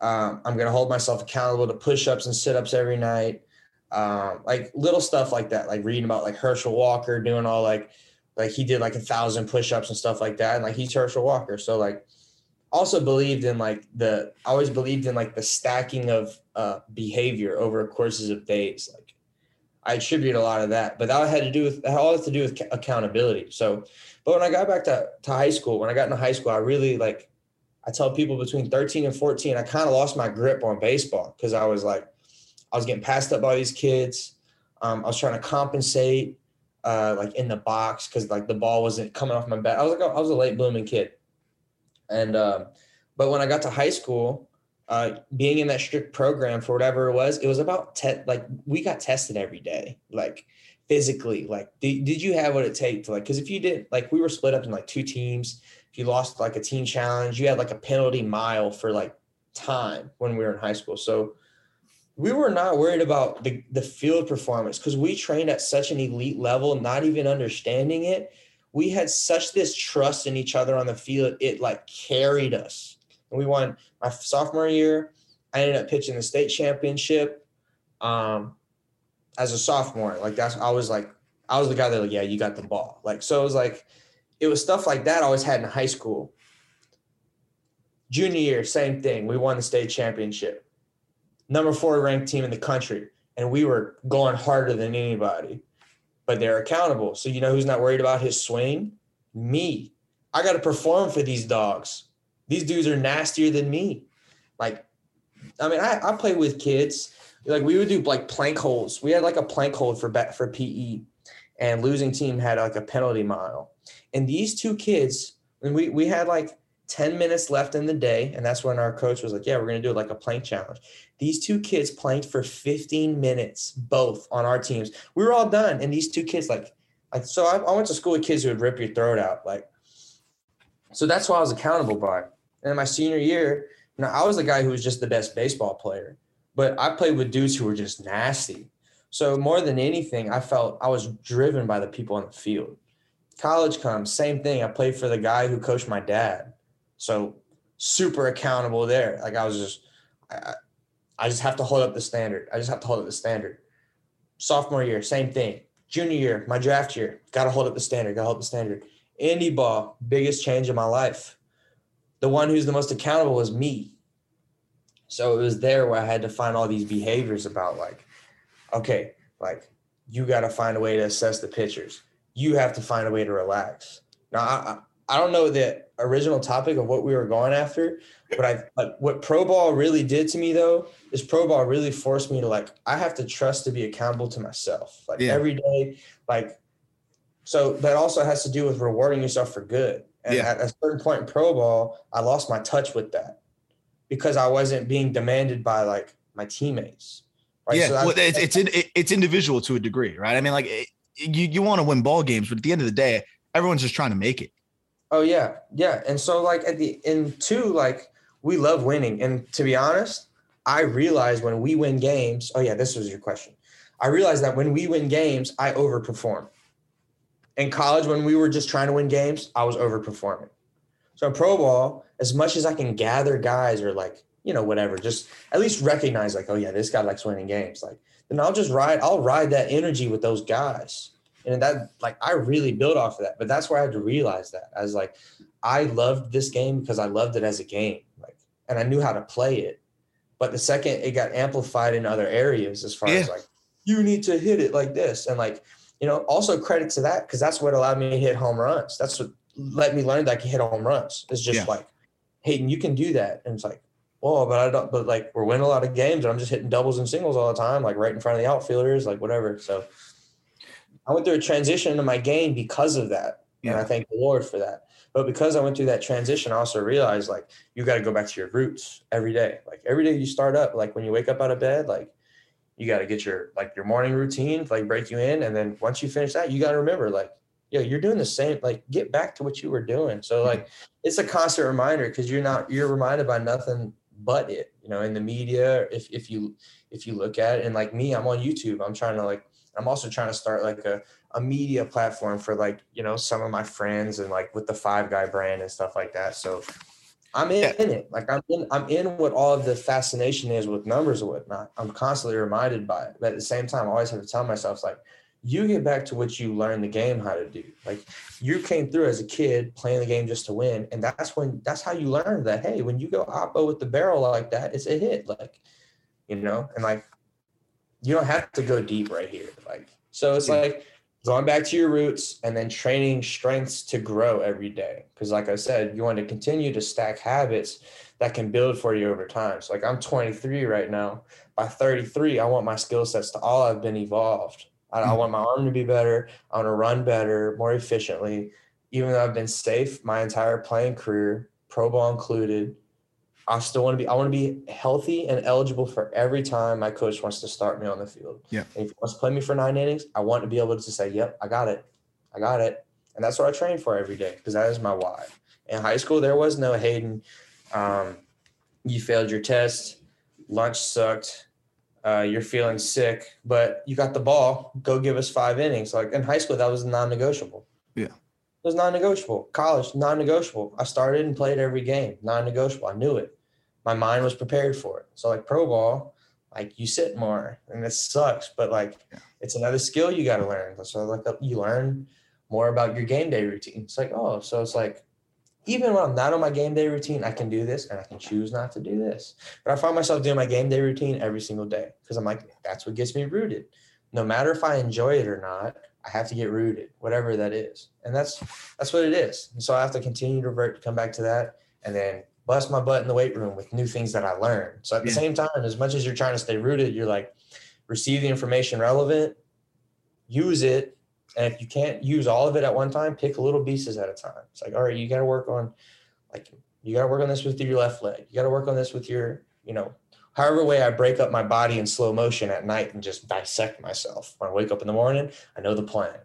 Um, I'm gonna hold myself accountable to push-ups and sit-ups every night. Um, like little stuff like that, like reading about like Herschel Walker doing all like like he did like a thousand push-ups and stuff like that. And like he's Herschel Walker. So like also believed in like the I always believed in like the stacking of uh behavior over courses of days. Like I attribute a lot of that, but that had to do with all had to do with accountability. So, but when I got back to, to high school, when I got into high school, I really like, I tell people between 13 and 14, I kind of lost my grip on baseball because I was like, I was getting passed up by these kids. Um, I was trying to compensate, uh, like in the box because like the ball wasn't coming off my bat. I was like, I was a late blooming kid, and um, but when I got to high school, uh, being in that strict program for whatever it was, it was about te- like we got tested every day, like physically. Like, did, did you have what it take to like? Because if you didn't, like, we were split up in like two teams. If you lost like a team challenge, you had like a penalty mile for like time when we were in high school. So we were not worried about the, the field performance because we trained at such an elite level, not even understanding it. We had such this trust in each other on the field, it like carried us and we won my sophomore year. I ended up pitching the state championship um, as a sophomore. Like that's I was like I was the guy that like yeah you got the ball. Like so it was like it was stuff like that I always had in high school. Junior year, same thing. We won the state championship. Number four ranked team in the country. And we were going harder than anybody. But they're accountable. So you know who's not worried about his swing? Me. I got to perform for these dogs. These dudes are nastier than me. Like, I mean, I, I play with kids. Like we would do like plank holes. We had like a plank hold for for PE, and losing team had like a penalty mile. And these two kids, and we we had like 10 minutes left in the day. And that's when our coach was like, Yeah, we're gonna do like a plank challenge. These two kids planked for 15 minutes, both on our teams. We were all done. And these two kids, like, like so I, I went to school with kids who would rip your throat out. Like, so that's why I was accountable by. And my senior year, you know, I was the guy who was just the best baseball player, but I played with dudes who were just nasty. So more than anything, I felt I was driven by the people on the field. College comes, same thing. I played for the guy who coached my dad. So super accountable there. Like I was just, I, I just have to hold up the standard. I just have to hold up the standard. Sophomore year, same thing. Junior year, my draft year, got to hold up the standard. Got to hold up the standard. Indie ball, biggest change in my life the one who's the most accountable was me. So it was there where I had to find all these behaviors about like, okay, like you got to find a way to assess the pitchers. You have to find a way to relax. Now, I, I don't know the original topic of what we were going after, but I like what pro ball really did to me though is pro ball really forced me to like I have to trust to be accountable to myself. Like Yeah. every day, like so that also has to do with rewarding yourself for good. And Yeah. at a certain point in pro ball, I lost my touch with that because I wasn't being demanded by like my teammates. Right. yeah, So well, it's it's in, it's individual to a degree, right? I mean, like it, you you want to win ball games, but at the end of the day, everyone's just trying to make it. Oh yeah, yeah. And so like at the in two, like we love winning. And to be honest, I realize when we win games. Oh yeah, this was your question. I realized that when we win games, I overperform. In college, when we were just trying to win games, I was overperforming. So in pro ball, as much as I can gather guys or like you know whatever, just at least recognize like oh yeah, this guy likes winning games. Like then I'll just ride. I'll ride that energy with those guys and that like I really built off of that. But that's where I had to realize that I was like, I loved this game because I loved it as a game, like, and I knew how to play it. But the second it got amplified in other areas, as far as like you need to hit it like this, and like you know, also credit to that because that's what allowed me to hit home runs. That's what let me learn that I can hit home runs. It's just Yeah. like, Hayden, you can do that, and it's like. Well, but I don't. But like, we're winning a lot of games, and I'm just hitting doubles and singles all the time, like right in front of the outfielders, like whatever. So, I went through a transition into my game because of that. And I thank the Lord for that. But because I went through that transition, I also realized like you got to go back to your roots every day. Like every day you start up, like when you wake up out of bed, like you got to get your like your morning routine, like break you in. And then once you finish that, you got to remember like, yeah, you're doing the same, like get back to what you were doing. So like it's a constant reminder because you're not you're reminded by nothing but it, you know, in the media, if if you if you look at it. And like me, I'm on YouTube. I'm trying to like I'm also trying to start like a a media platform for like you know some of my friends and like with the five guy brand and stuff like that so i'm in, Yeah. in it. Like i'm in i'm in what all of the fascination is with numbers and whatnot. I'm constantly reminded by it. But at the same time i always have to tell myself like you get back to what you learned the game how to do. Like you came through as a kid playing the game just to win and that's when that's how you learn that hey when you go oppo with the barrel like that it's a hit like you know? And like you don't have to go deep right here like so it's like going back to your roots and then training strengths to grow every day. Because like i said you want to continue to stack habits that can build for you over time. So like i'm 23 right now. By 33 i want my skill sets to all have been evolved. I, I hmm. want my arm to be better. I want to run better more efficiently. Even though i've been safe my entire playing career pro ball included I still want to be I want to be healthy and eligible for every time my coach wants to start me on the field. Yeah. And if he wants to play me for nine innings, I want to be able to say, Yep, I got it. I got it. And that's what I train for every day because that is my why. In high school, there was no Hayden. Um, you failed your test, lunch sucked, uh, you're feeling sick, but you got the ball. Go give us five innings. Like in high school, that was non-negotiable. Yeah. It was non-negotiable. College, non-negotiable. I started and played every game, non-negotiable. I knew it. My mind was prepared for it. So like pro ball, like you sit more, and it sucks, but like Yeah. it's another skill you got to learn. So like uh, you learn more about your game day routine. It's like oh, so it's like even when I'm not on my game day routine, I can do this and I can choose not to do this. But I find myself doing my game day routine every single day because I'm like, that's what gets me rooted. No matter if I enjoy it or not, I have to get rooted, whatever that is. And that's that's what it is. And so I have to continue to revert, come back to that, and then bust my butt in the weight room with new things that I learned. So at the Yeah. same time, as much as you're trying to stay rooted, you're like, receive the information relevant, use it, and if you can't use all of it at one time, pick little pieces at a time. It's like, all right, you got to work on, like, you got to work on this with your left leg. You got to work on this with your, you know, however way I break up my body in slow motion at night and just dissect myself. When I wake up in the morning, I know the plan.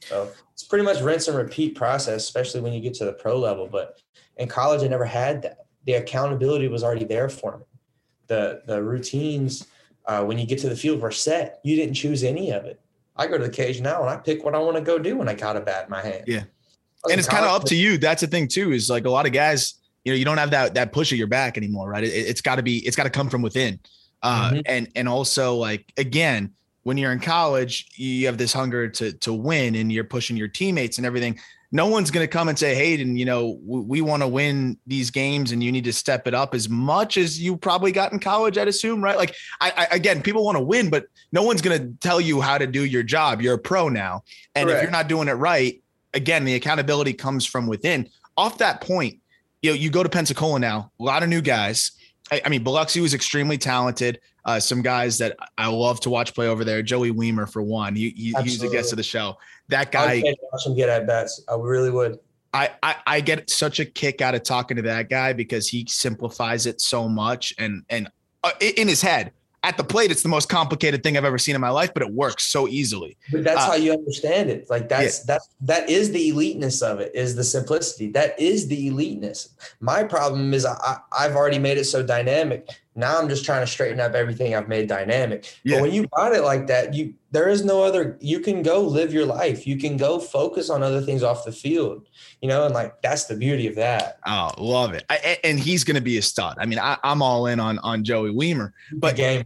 So it's pretty much rinse and repeat process, especially when you get to the pro level. But in college, I never had that. The accountability was already there for me. The the routines uh, when you get to the field were set. You didn't choose any of it. I go to the cage now and I pick what I want to go do when I got a bat in my hand. Yeah. And it's kind of up to you. That's the thing too. Is like a lot of guys, you know, you don't have that that push at your back anymore, right? It, it's got to be, it's got to come from within. Uh, Mhm. And and also like again, when you're in college, you have this hunger to to win, and you're pushing your teammates and everything. No one's going to come and say, Hayden, you know, we, we want to win these games and you need to step it up as much as you probably got in college, I'd assume, right? Like, I, I again, people want to win, but no one's going to tell you how to do your job. You're a pro now. And Correct. if you're not doing it right, again, the accountability comes from within. Off that point, you know, you go to Pensacola now, a lot of new guys. I, I mean, Biloxi was extremely talented. Uh, some guys that I love to watch play over there. Joey Wiemer, for one, he, he he's a guest of the show. That guy, watch him get at bats. I really would. I, I, I get such a kick out of talking to that guy because he simplifies it so much and and uh, in his head at the plate, it's the most complicated thing I've ever seen in my life, but it works so easily. But that's uh, how you understand it. Like that's yeah. that's that is the eliteness of it, is the simplicity. That is the eliteness. My problem is I, I've already made it so dynamic. Now I'm just trying to straighten up everything I've made dynamic. Yeah. But when you got it like that, you there is no other. You can go live your life. You can go focus on other things off the field. You know, and like that's the beauty of that. Oh, love it. I, and he's going to be a stud. I mean, I, am all in on on Joey Wiemer, but game,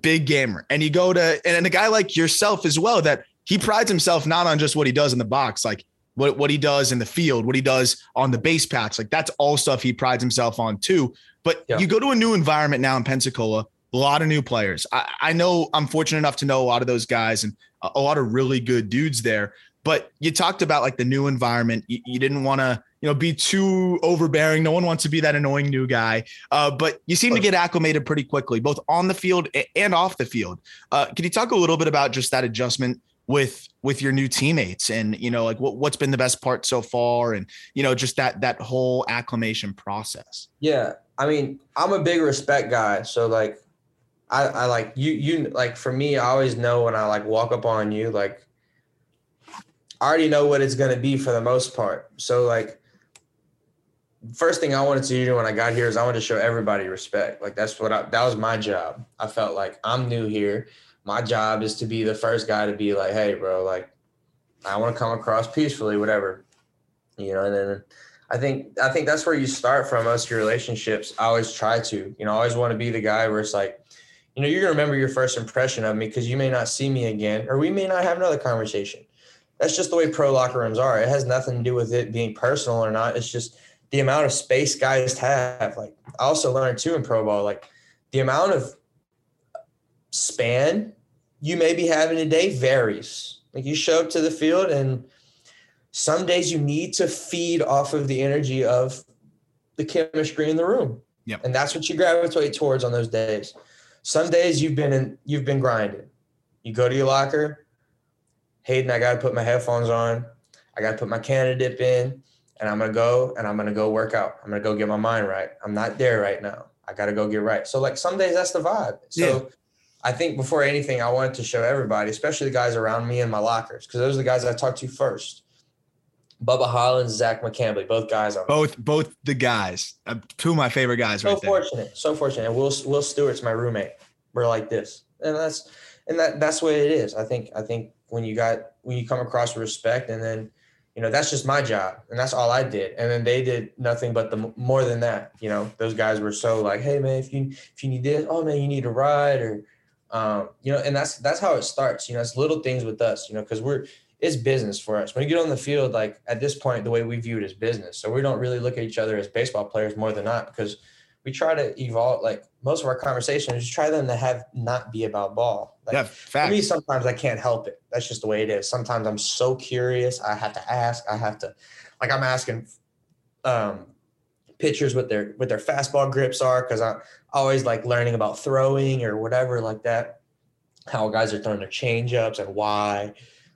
big gamer. And you go to and a guy like yourself as well that he prides himself not on just what he does in the box, like what, what he does in the field, what he does on the base patch. Like that's all stuff he prides himself on too. But yeah. you go to a new environment now in Pensacola, a lot of new players. I, I know I'm fortunate enough to know a lot of those guys and a, a lot of really good dudes there. But you talked about like the new environment. You, you didn't want to, you know, be too overbearing. No one wants to be that annoying new guy. Uh, but you seem to get acclimated pretty quickly, both on the field and off the field. Uh, can you talk a little bit about just that adjustment with with your new teammates and you know like what, what's been the best part so far and you know just that that whole acclimation process yeah i mean i'm a big respect guy so like i i like you you like for me i always know when i like walk up on you like I already know what it's going to be for the most part. So like first thing I wanted to do when I got here is I wanted to show everybody respect. Like that's what I, that was my job. I felt like I'm new here. My job is to be the first guy to be like, Hey bro, like I want to come across peacefully, whatever, you know, and then I think, I think that's where you start from most your relationships. I always try to, you know, I always want to be the guy where it's like, you know, you're to remember your first impression of me because you may not see me again, or we may not have another conversation that's just the way pro locker rooms are. It has nothing to do with it being personal or not. It's just the amount of space guys have. Like I also learned too in pro ball, like the amount of span you may be having a day varies. Like you show up to the field and some days you need to feed off of the energy of the chemistry in the room. Yep. And that's what you gravitate towards on those days. Some days you've been in, you've been grinding. You go to your locker, Hayden, I got to put my headphones on. I got to put my Canada dip in and I'm to go and I'm to go work out. I'm to go get my mind right. I'm not there right now. I got to go get right. So like some days that's the vibe. So yeah. I think before anything, I wanted to show everybody, especially the guys around me in my lockers, because those are the guys I talked to first. Bubba Hollins, Zach McCambley, both guys are both both the guys, uh, two of my favorite guys. So right fortunate, there. so fortunate. And Will Will Stewart's my roommate. We're like this, and that's and that that's what it is. I think I think when you got when you come across respect and then you know that's just my job and that's all i did and then they did nothing but the more than that you know those guys were so like hey man if you if you need this oh man you need a ride or um, you know and that's that's how it starts you know it's little things with us you know because we're it's business for us. When you get on the field like at this point the way we view it is business. So we don't really look at each other as baseball players more than not because we try to evolve like most of our conversations try them to have not be about ball. Like, yeah fact. for me sometimes i can't help it. That's just the way it is. Sometimes i'm so curious i have to ask i have to like i'm asking um pitchers what their what their fastball grips are because i always like learning about throwing or whatever like that how guys are throwing their change ups and why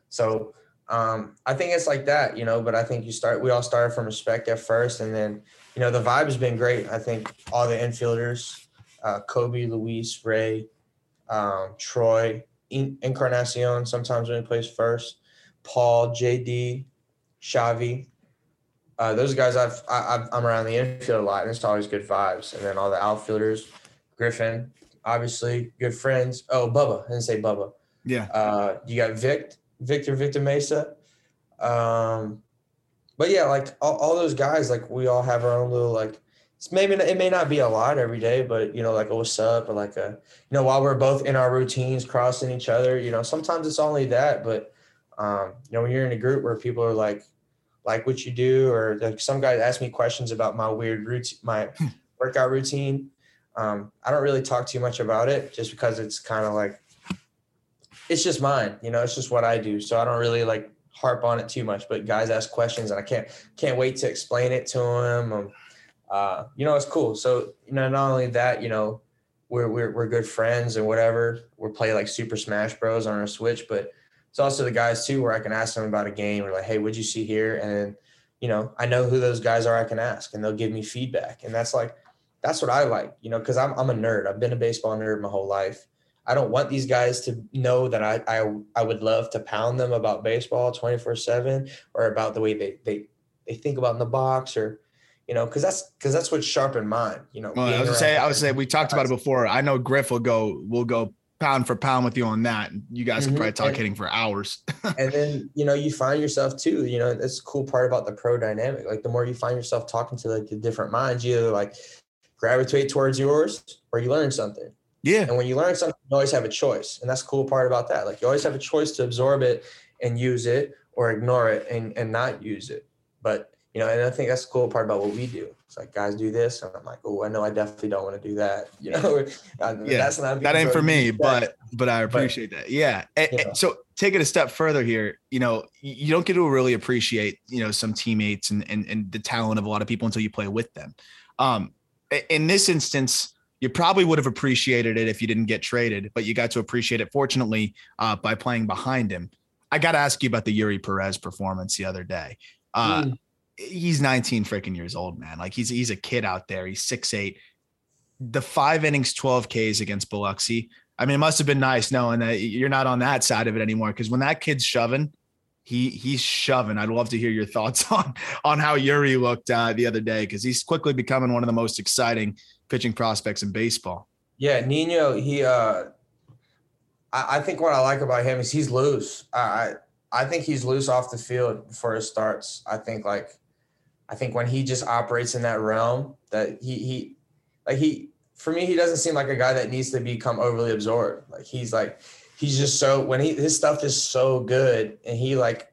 so um, I think it's like that, you know, but I think you start, we all started from respect at first. And then, you know, the vibe has been great. I think all the infielders, uh, Kobe, Luis, Ray, um, Troy, Encarnacion, sometimes when he plays first, Paul, JD, Xavi. Uh, those guys I've, I, I'm around the infield a lot and it's always good vibes. And then all the outfielders, Griffin, obviously good friends. Oh, Bubba, I didn't say Bubba. Yeah. Uh, you got Vic, Victor Victor Mesa. Um, but yeah, like all, all those guys, like we all have our own little like. It's maybe it may not be a lot every day, but you know, like a what's up, or like a you know, while we're both in our routines, crossing each other. You know, sometimes it's only that, but um, you know, when you're in a group where people are like like what you do, or like some guys ask me questions about my weird routine, my workout routine. Um, I don't really talk too much about it just because it's kind of like it's just mine, you know, it's just what I do. So I don't really like harp on it too much. But guys ask questions, and I can't can't wait to explain it to them. Um, uh, you know, it's cool. So you know, not only that, you know, we're we're we're good friends and whatever. We're play like Super Smash Bros on our Switch, but it's also the guys too where I can ask them about a game or like, hey, what'd you see here? And you know, I know who those guys are. I can ask, and they'll give me feedback, and that's like that's what I like, you know, because I'm I'm a nerd. I've been a baseball nerd my whole life. I don't want these guys to know that I I, I would love to pound them about baseball 24/7 or about the way they they they think about in the box or you know, because that's because that's what sharpened mine. You know, well, I was say I would say we talked about it before. I know Griff will go will go pound for pound with you on that. You guys mm-hmm. can probably talk and, hitting for hours. and then you know you find yourself too. You know, that's cool part about the pro dynamic. Like the more you find yourself talking to like the different minds, you either like gravitate towards yours or you learn something. Yeah. And when you learn something, you always have a choice. And that's the cool part about that. Like you always have a choice to absorb it and use it or ignore it and, and not use it. But you know, and I think that's the cool part about what we do. It's like guys do this, and I'm like, oh, I know I definitely don't want to do that. You know, yeah, that's not that ain't for me, but but I appreciate but, that. Yeah. And, yeah. so take it a step further here. You know, you don't get to really appreciate you know some teammates and and, and the talent of a lot of people until you play with them. Um, in this instance, you probably would have appreciated it if you didn't get traded, but you got to appreciate it, fortunately, uh, by playing behind him. I got to ask you about the Eury Perez performance the other day. Uh, mm. He's 19 freaking years old, man. Like he's he's a kid out there. He's six eight. The five innings, 12 Ks against Biloxi. I mean, it must have been nice knowing that you're not on that side of it anymore. Because when that kid's shoving, he he's shoving. I'd love to hear your thoughts on on how Eury looked uh, the other day because he's quickly becoming one of the most exciting pitching prospects in baseball. Yeah, Nino. He, uh, I, I think what I like about him is he's loose. I I think he's loose off the field before his starts. I think like, I think when he just operates in that realm, that he he, like he for me he doesn't seem like a guy that needs to become overly absorbed. Like he's like he's just so when he his stuff is so good and he like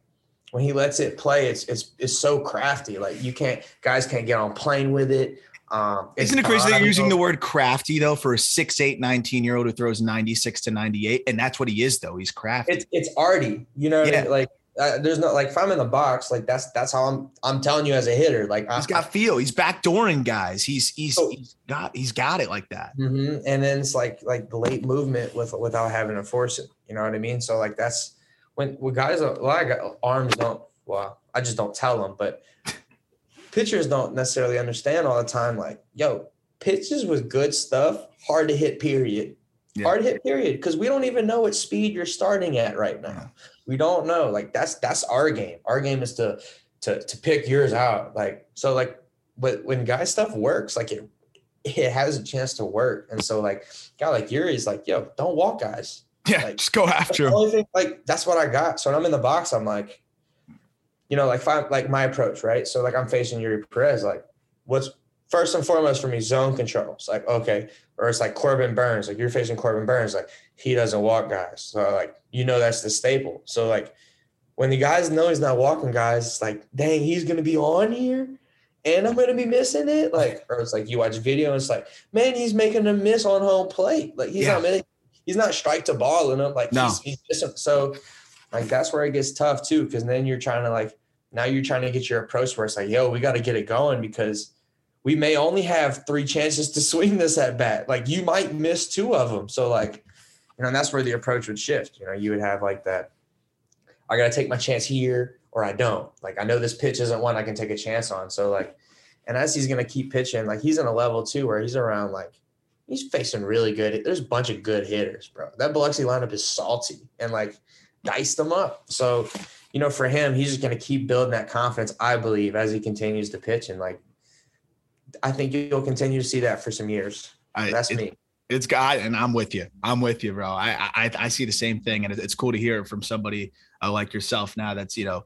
when he lets it play, it's it's it's so crafty. Like you can't guys can't get on plane with it. Um, Isn't it crazy that you're using the word crafty though for a six, eight, 19 year old who throws 96 to 98? And that's what he is though. He's crafty. It's it's arty. You know, yeah. I mean? like uh, there's no like if I'm in the box, like that's that's how I'm I'm telling you as a hitter. Like he's I, got feel. He's backdooring guys. He's he's so, he's got he's got it like that. Mm-hmm. And then it's like like the late movement with without having to force it. You know what I mean? So like that's when when guys a lot of arms don't well, I just don't tell them, but pitchers don't necessarily understand all the time. Like, yo, pitches with good stuff, hard to hit. Period. Yeah. Hard hit. Period. Because we don't even know what speed you're starting at right now. We don't know. Like that's that's our game. Our game is to to to pick yours out. Like so like but when guy stuff works, like it it has a chance to work. And so like guy like Eury's like, yo, don't walk guys. Yeah, like, just go after him. Thing, like that's what I got. So when I'm in the box, I'm like, you know, like five, like my approach, right? So like I'm facing Eury Perez, like what's first and foremost for me, zone control. It's like, okay, or it's like Corbin Burnes, like you're facing Corbin Burnes, like he doesn't walk guys. So like you know that's the staple. So like when the guys know he's not walking guys, it's like, dang, he's gonna be on here and I'm gonna be missing it. Like, or it's like you watch video and it's like, man, he's making a miss on home plate. Like he's yeah. not he's not strike to ball him. Like no. he's, he's missing. So like that's where it gets tough too, because then you're trying to like now you're trying to get your approach where it's like, yo, we got to get it going because we may only have three chances to swing this at bat. Like you might miss two of them. So like, you know, and that's where the approach would shift. You know, you would have like that. I got to take my chance here or I don't. Like I know this pitch isn't one I can take a chance on. So like, and as he's gonna keep pitching, like he's in a level too where he's around like he's facing really good. There's a bunch of good hitters, bro. That Biloxi lineup is salty and like diced them up. So, you know, for him, he's just gonna keep building that confidence, I believe, as he continues to pitch. And like I think you'll continue to see that for some years. I, That's it, me. It's God, and I'm with you. I'm with you, bro. I I, I see the same thing, and it's cool to hear from somebody uh, like yourself now that's you know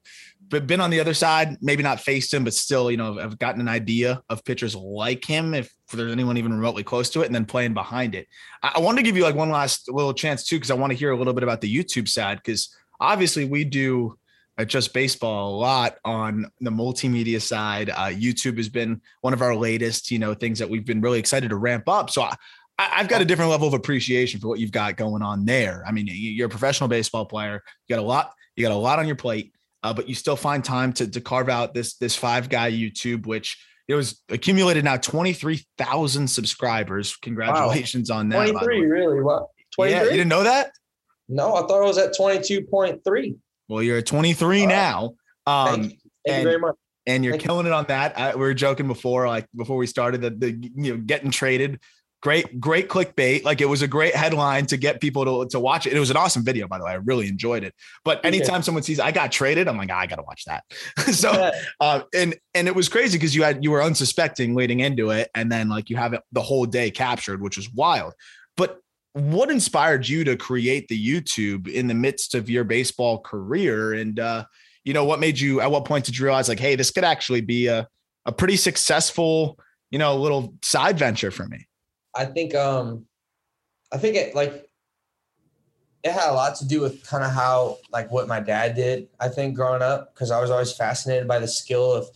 but been on the other side maybe not faced him but still you know i've gotten an idea of pitchers like him if there's anyone even remotely close to it and then playing behind it i, I want to give you like one last little chance too because i want to hear a little bit about the youtube side because obviously we do at Just Baseball a lot on the multimedia side. Uh, YouTube has been one of our latest, you know, things that we've been really excited to ramp up. So I, I've got a different level of appreciation for what you've got going on there. I mean, you're a professional baseball player. You got a lot. You got a lot on your plate, uh, but you still find time to to carve out this this five guy YouTube, which it was accumulated now twenty three thousand subscribers. Congratulations wow. on that. Twenty three, really? What? Twenty three? Yeah, you didn't know that? No, I thought it was at twenty two point three. Well, you're at 23 uh, now. Um, thank, you. thank and, you very much. And you're killing it on that. I, we were joking before, like before we started, the, the you know getting traded. Great, great clickbait. Like it was a great headline to get people to, to watch it. It was an awesome video, by the way. I really enjoyed it. But anytime someone sees I got traded, I'm like, oh, I gotta watch that. so yeah. uh, and and it was crazy because you had you were unsuspecting leading into it, and then like you have it the whole day captured, which was wild. But what inspired you to create the YouTube in the midst of your baseball career? And uh, you know, what made you at what point did you realize like, hey, this could actually be a, a pretty successful, you know, little side venture for me? I think um I think it like it had a lot to do with kind of how like what my dad did, I think, growing up, because I was always fascinated by the skill of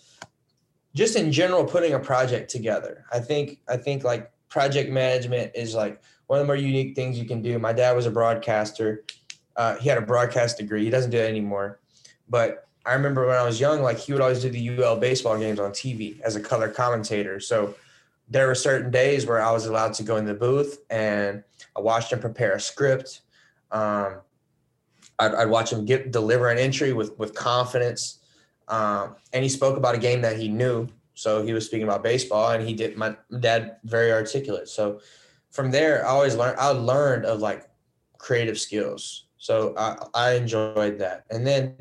just in general putting a project together. I think I think like project management is like one of the more unique things you can do. My dad was a broadcaster. Uh, he had a broadcast degree. He doesn't do it anymore. But I remember when I was young, like he would always do the UL baseball games on TV as a color commentator. So there were certain days where I was allowed to go in the booth and I watched him prepare a script. Um, I'd, I'd, watch him get deliver an entry with with confidence. Um, and he spoke about a game that he knew. So he was speaking about baseball, and he did. My dad very articulate. So from there, I always learned. I learned of like creative skills, so I, I enjoyed that. And then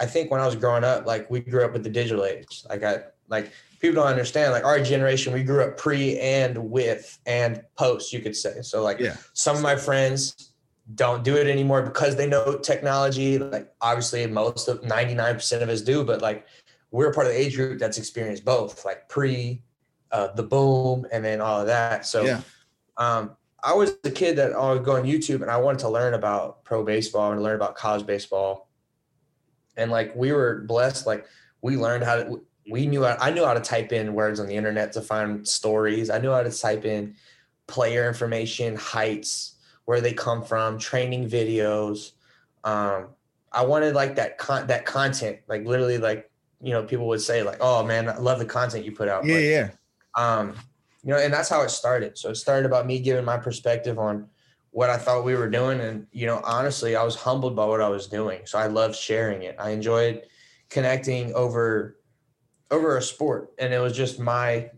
I think when I was growing up, like we grew up with the digital age. Like I like people don't understand. Like our generation, we grew up pre and with and post, you could say. So like yeah. some of my friends don't do it anymore because they know technology. Like obviously most of 99% of us do, but like we're part of the age group that's experienced both, like pre, uh, the boom, and then all of that. So yeah um, I was a kid that I would go on YouTube and I wanted to learn about pro baseball and learn about college baseball. And like we were blessed, like we learned how to, we knew, I knew how to type in words on the internet to find stories. I knew how to type in player information, heights, where they come from, training videos. Um, I wanted like that con that content, like literally like, you know, people would say like, oh man, I love the content you put out. Yeah. yeah. Um, you know, and that's how it started. So it started about me giving my perspective on what I thought we were doing. And, you know, honestly, I was humbled by what I was doing. So I loved sharing it. I enjoyed connecting over over a sport. And it was just my,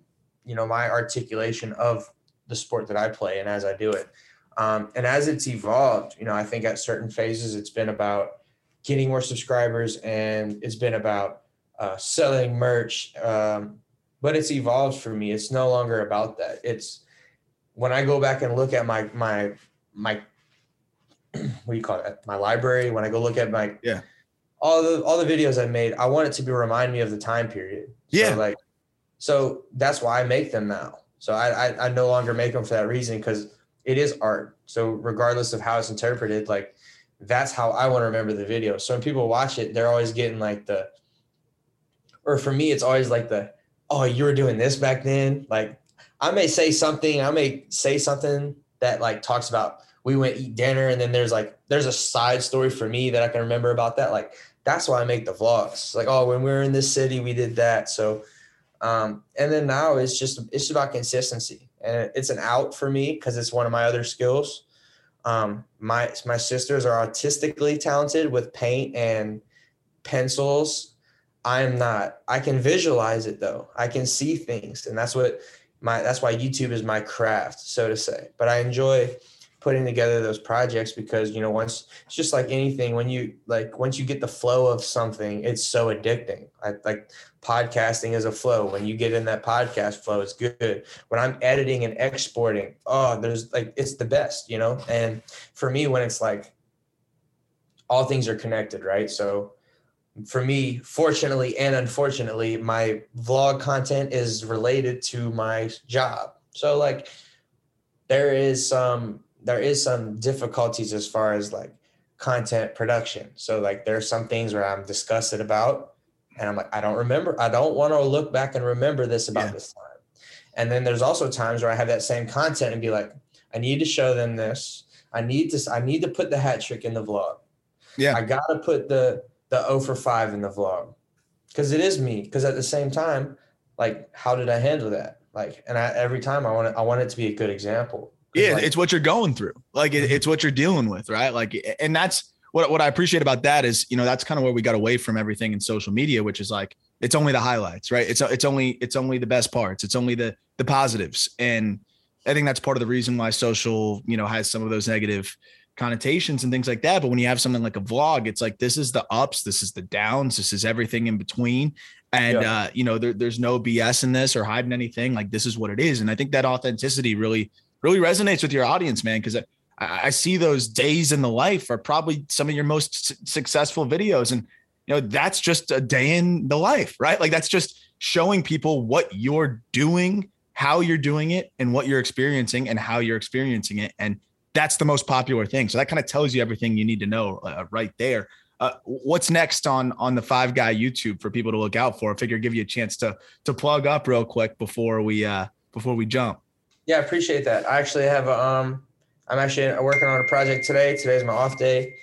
you know, my articulation of the sport that I play and as I do it. Um, and as it's evolved, you know, I think at certain phases it's been about getting more subscribers and it's been about uh, selling merch, um, but it's evolved for me. It's no longer about that. It's when I go back and look at my my my what do you call it? My library. When I go look at my yeah all the all the videos I made, I want it to be remind me of the time period. Yeah, so like so that's why I make them now. So I I, I no longer make them for that reason because it is art. So regardless of how it's interpreted, like that's how I want to remember the video. So when people watch it, they're always getting like the, or for me, it's always like the oh, you were doing this back then. Like I may say something, I may say something that like talks about we went eat dinner and then there's like there's a side story for me that I can remember about that. Like that's why I make the vlogs. Like, oh, when we were in this city, we did that. So um, and then now it's just it's about consistency. And it's an out for me because it's one of my other skills. Um, my my sisters are artistically talented with paint and pencils I'm not. I can visualize it though. I can see things, and that's what my that's why YouTube is my craft, so to say. But I enjoy putting together those projects because you know once it's just like anything when you like once you get the flow of something it's so addicting. I, like podcasting is a flow. When you get in that podcast flow it's good. When i'm editing and exporting oh there's like it's the best you know? And for me when it's like all things are connected right? So for me, fortunately and unfortunately, my vlog content is related to my job. So like there is some there is some difficulties as far as like content production. So like there's some things where I'm disgusted about and I'm like, I don't remember. I don't want to look back and remember this about yeah. this time. And then there's also times where I have that same content and be like, I need to show them this. I need to I need to put the hat trick in the vlog. Yeah. I gotta put the the 0 for 5 in the vlog. Cause it is me. Cause at the same time, like how did I handle that? Like and I every time I want it, I want it to be a good example. Yeah, like, it's what you're going through. Like it, it's what you're dealing with, right? Like and that's what what I appreciate about that is, you know, that's kind of where we got away from everything in social media, which is like it's only the highlights, right? It's it's only it's only the best parts. It's only the the positives. And I think that's part of the reason why social, you know, has some of those negative connotations and things like that. But when you have something like a vlog, it's like this is the ups, this is the downs, this is everything in between. And yeah. uh, you know, there, there's no BS in this or hiding anything. Like this is what it is. And I think that authenticity really, really resonates with your audience, man. Cause I, I see those days in the life are probably some of your most successful videos. And you know, that's just a day in the life, right? Like that's just showing people what you're doing how you're doing it and what you're experiencing and how you're experiencing it. And that's the most popular thing. So that kind of tells you everything you need to know uh, right there. Uh, what's next on on the five guy YouTube for people to look out for? I figure give you a chance to to plug up real quick before we uh before we jump. Yeah, I appreciate that. I actually have a um I'm actually working on a project today. Today's my off day.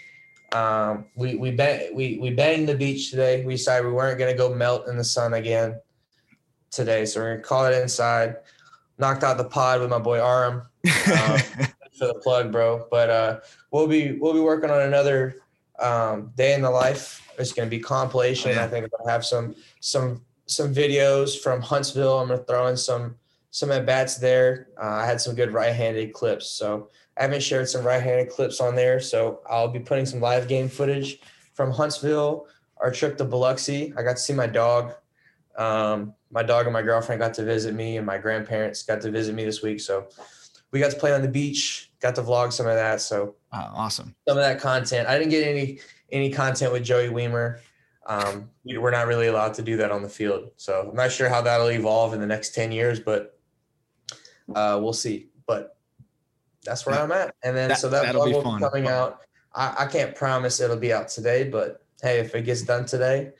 Um, we we bang, we we banged the beach today. We decided we weren't gonna go melt in the sun again today. So we're gonna call it inside. Knocked out the pod with my boy Aram. Um, for the plug, bro. But uh, we'll be we'll be working on another um, day in the life. It's gonna be compilation. Oh, yeah. I think I'm gonna have some some some videos from Huntsville. I'm gonna throw in some some at bats there. Uh, I had some good right-handed clips, so I haven't shared some right-handed clips on there. So I'll be putting some live game footage from Huntsville. Our trip to Biloxi. I got to see my dog. Um, my dog and my girlfriend got to visit me, and my grandparents got to visit me this week. So we got to play on the beach, got to vlog some of that. So awesome. Some of that content. I didn't get any any content with Joey Wiemer. Um, we're not really allowed to do that on the field. So I'm not sure how that'll evolve in the next 10 years, but uh, we'll see. But that's where I'm at. And then that, so that vlog will be coming out. I, I can't promise it'll be out today, but hey, if it gets done today,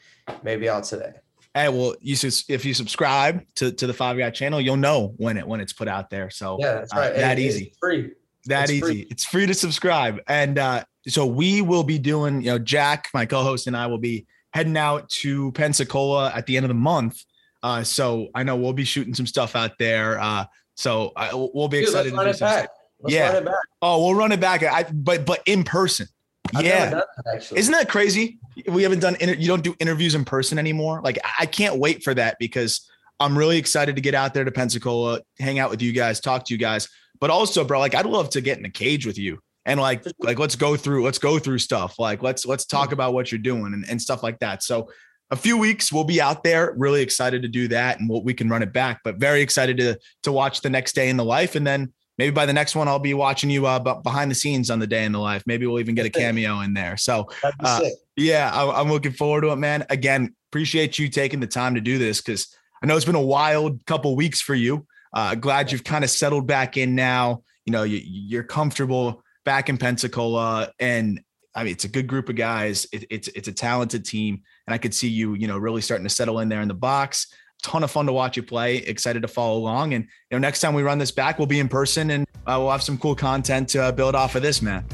maybe out today. Hey, well, you just if you subscribe to, to the Five Guy channel, you'll know when it when it's put out there. So yeah, that's right. Uh, that easy. free. That it's easy. Free. It's free to subscribe. And uh, so we will be doing, you know, Jack, my co-host, and I will be heading out to Pensacola at the end of the month. Uh, so I know we'll be shooting some stuff out there. Uh, so I, we'll be Dude, excited to do some yeah. Oh, we'll run it back. I, but but in person. I've yeah. That, Isn't that crazy? We haven't done inter- you don't do interviews in person anymore. Like I can't wait for that because I'm really excited to get out there to Pensacola, hang out with you guys, talk to you guys. But also, bro, like I'd love to get in a cage with you and like like let's go through let's go through stuff. Like let's let's talk about what you're doing and, and stuff like that. So a few weeks we'll be out there really excited to do that and what we can run it back but very excited to to watch the next day in the life and then maybe by the next one I'll be watching you uh, behind the scenes on the day in the life. Maybe we'll even get a cameo in there. So uh, yeah, I, am looking forward to it, man. Again, appreciate you taking the time to do this because I know it's been a wild couple weeks for you. Uh, glad you've kind of settled back in now. You know, you, you're comfortable back in Pensacola, and I mean, it's a good group of guys. It, it's it's a talented team, and I could see you, you know, really starting to settle in there in the box ton of fun to watch you play. Excited to follow along. And you know, next time we run this back, we'll be in person and uh, we'll have some cool content to uh, build off of this, man.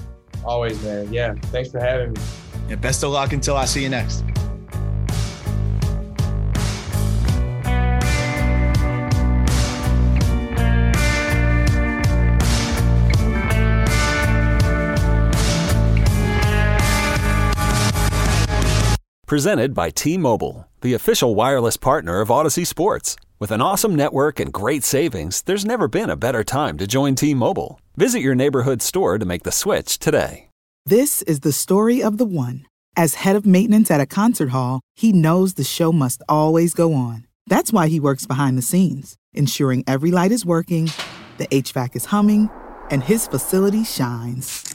Always, man. Yeah. Thanks for having me. Yeah, best of luck until I see you next. Presented by T Mobile, the official wireless partner of Odyssey Sports. With an awesome network and great savings, there's never been a better time to join T Mobile. Visit your neighborhood store to make the switch today. This is the story of the one. As head of maintenance at a concert hall, he knows the show must always go on. That's why he works behind the scenes, ensuring every light is working, the HVAC is humming, and his facility shines.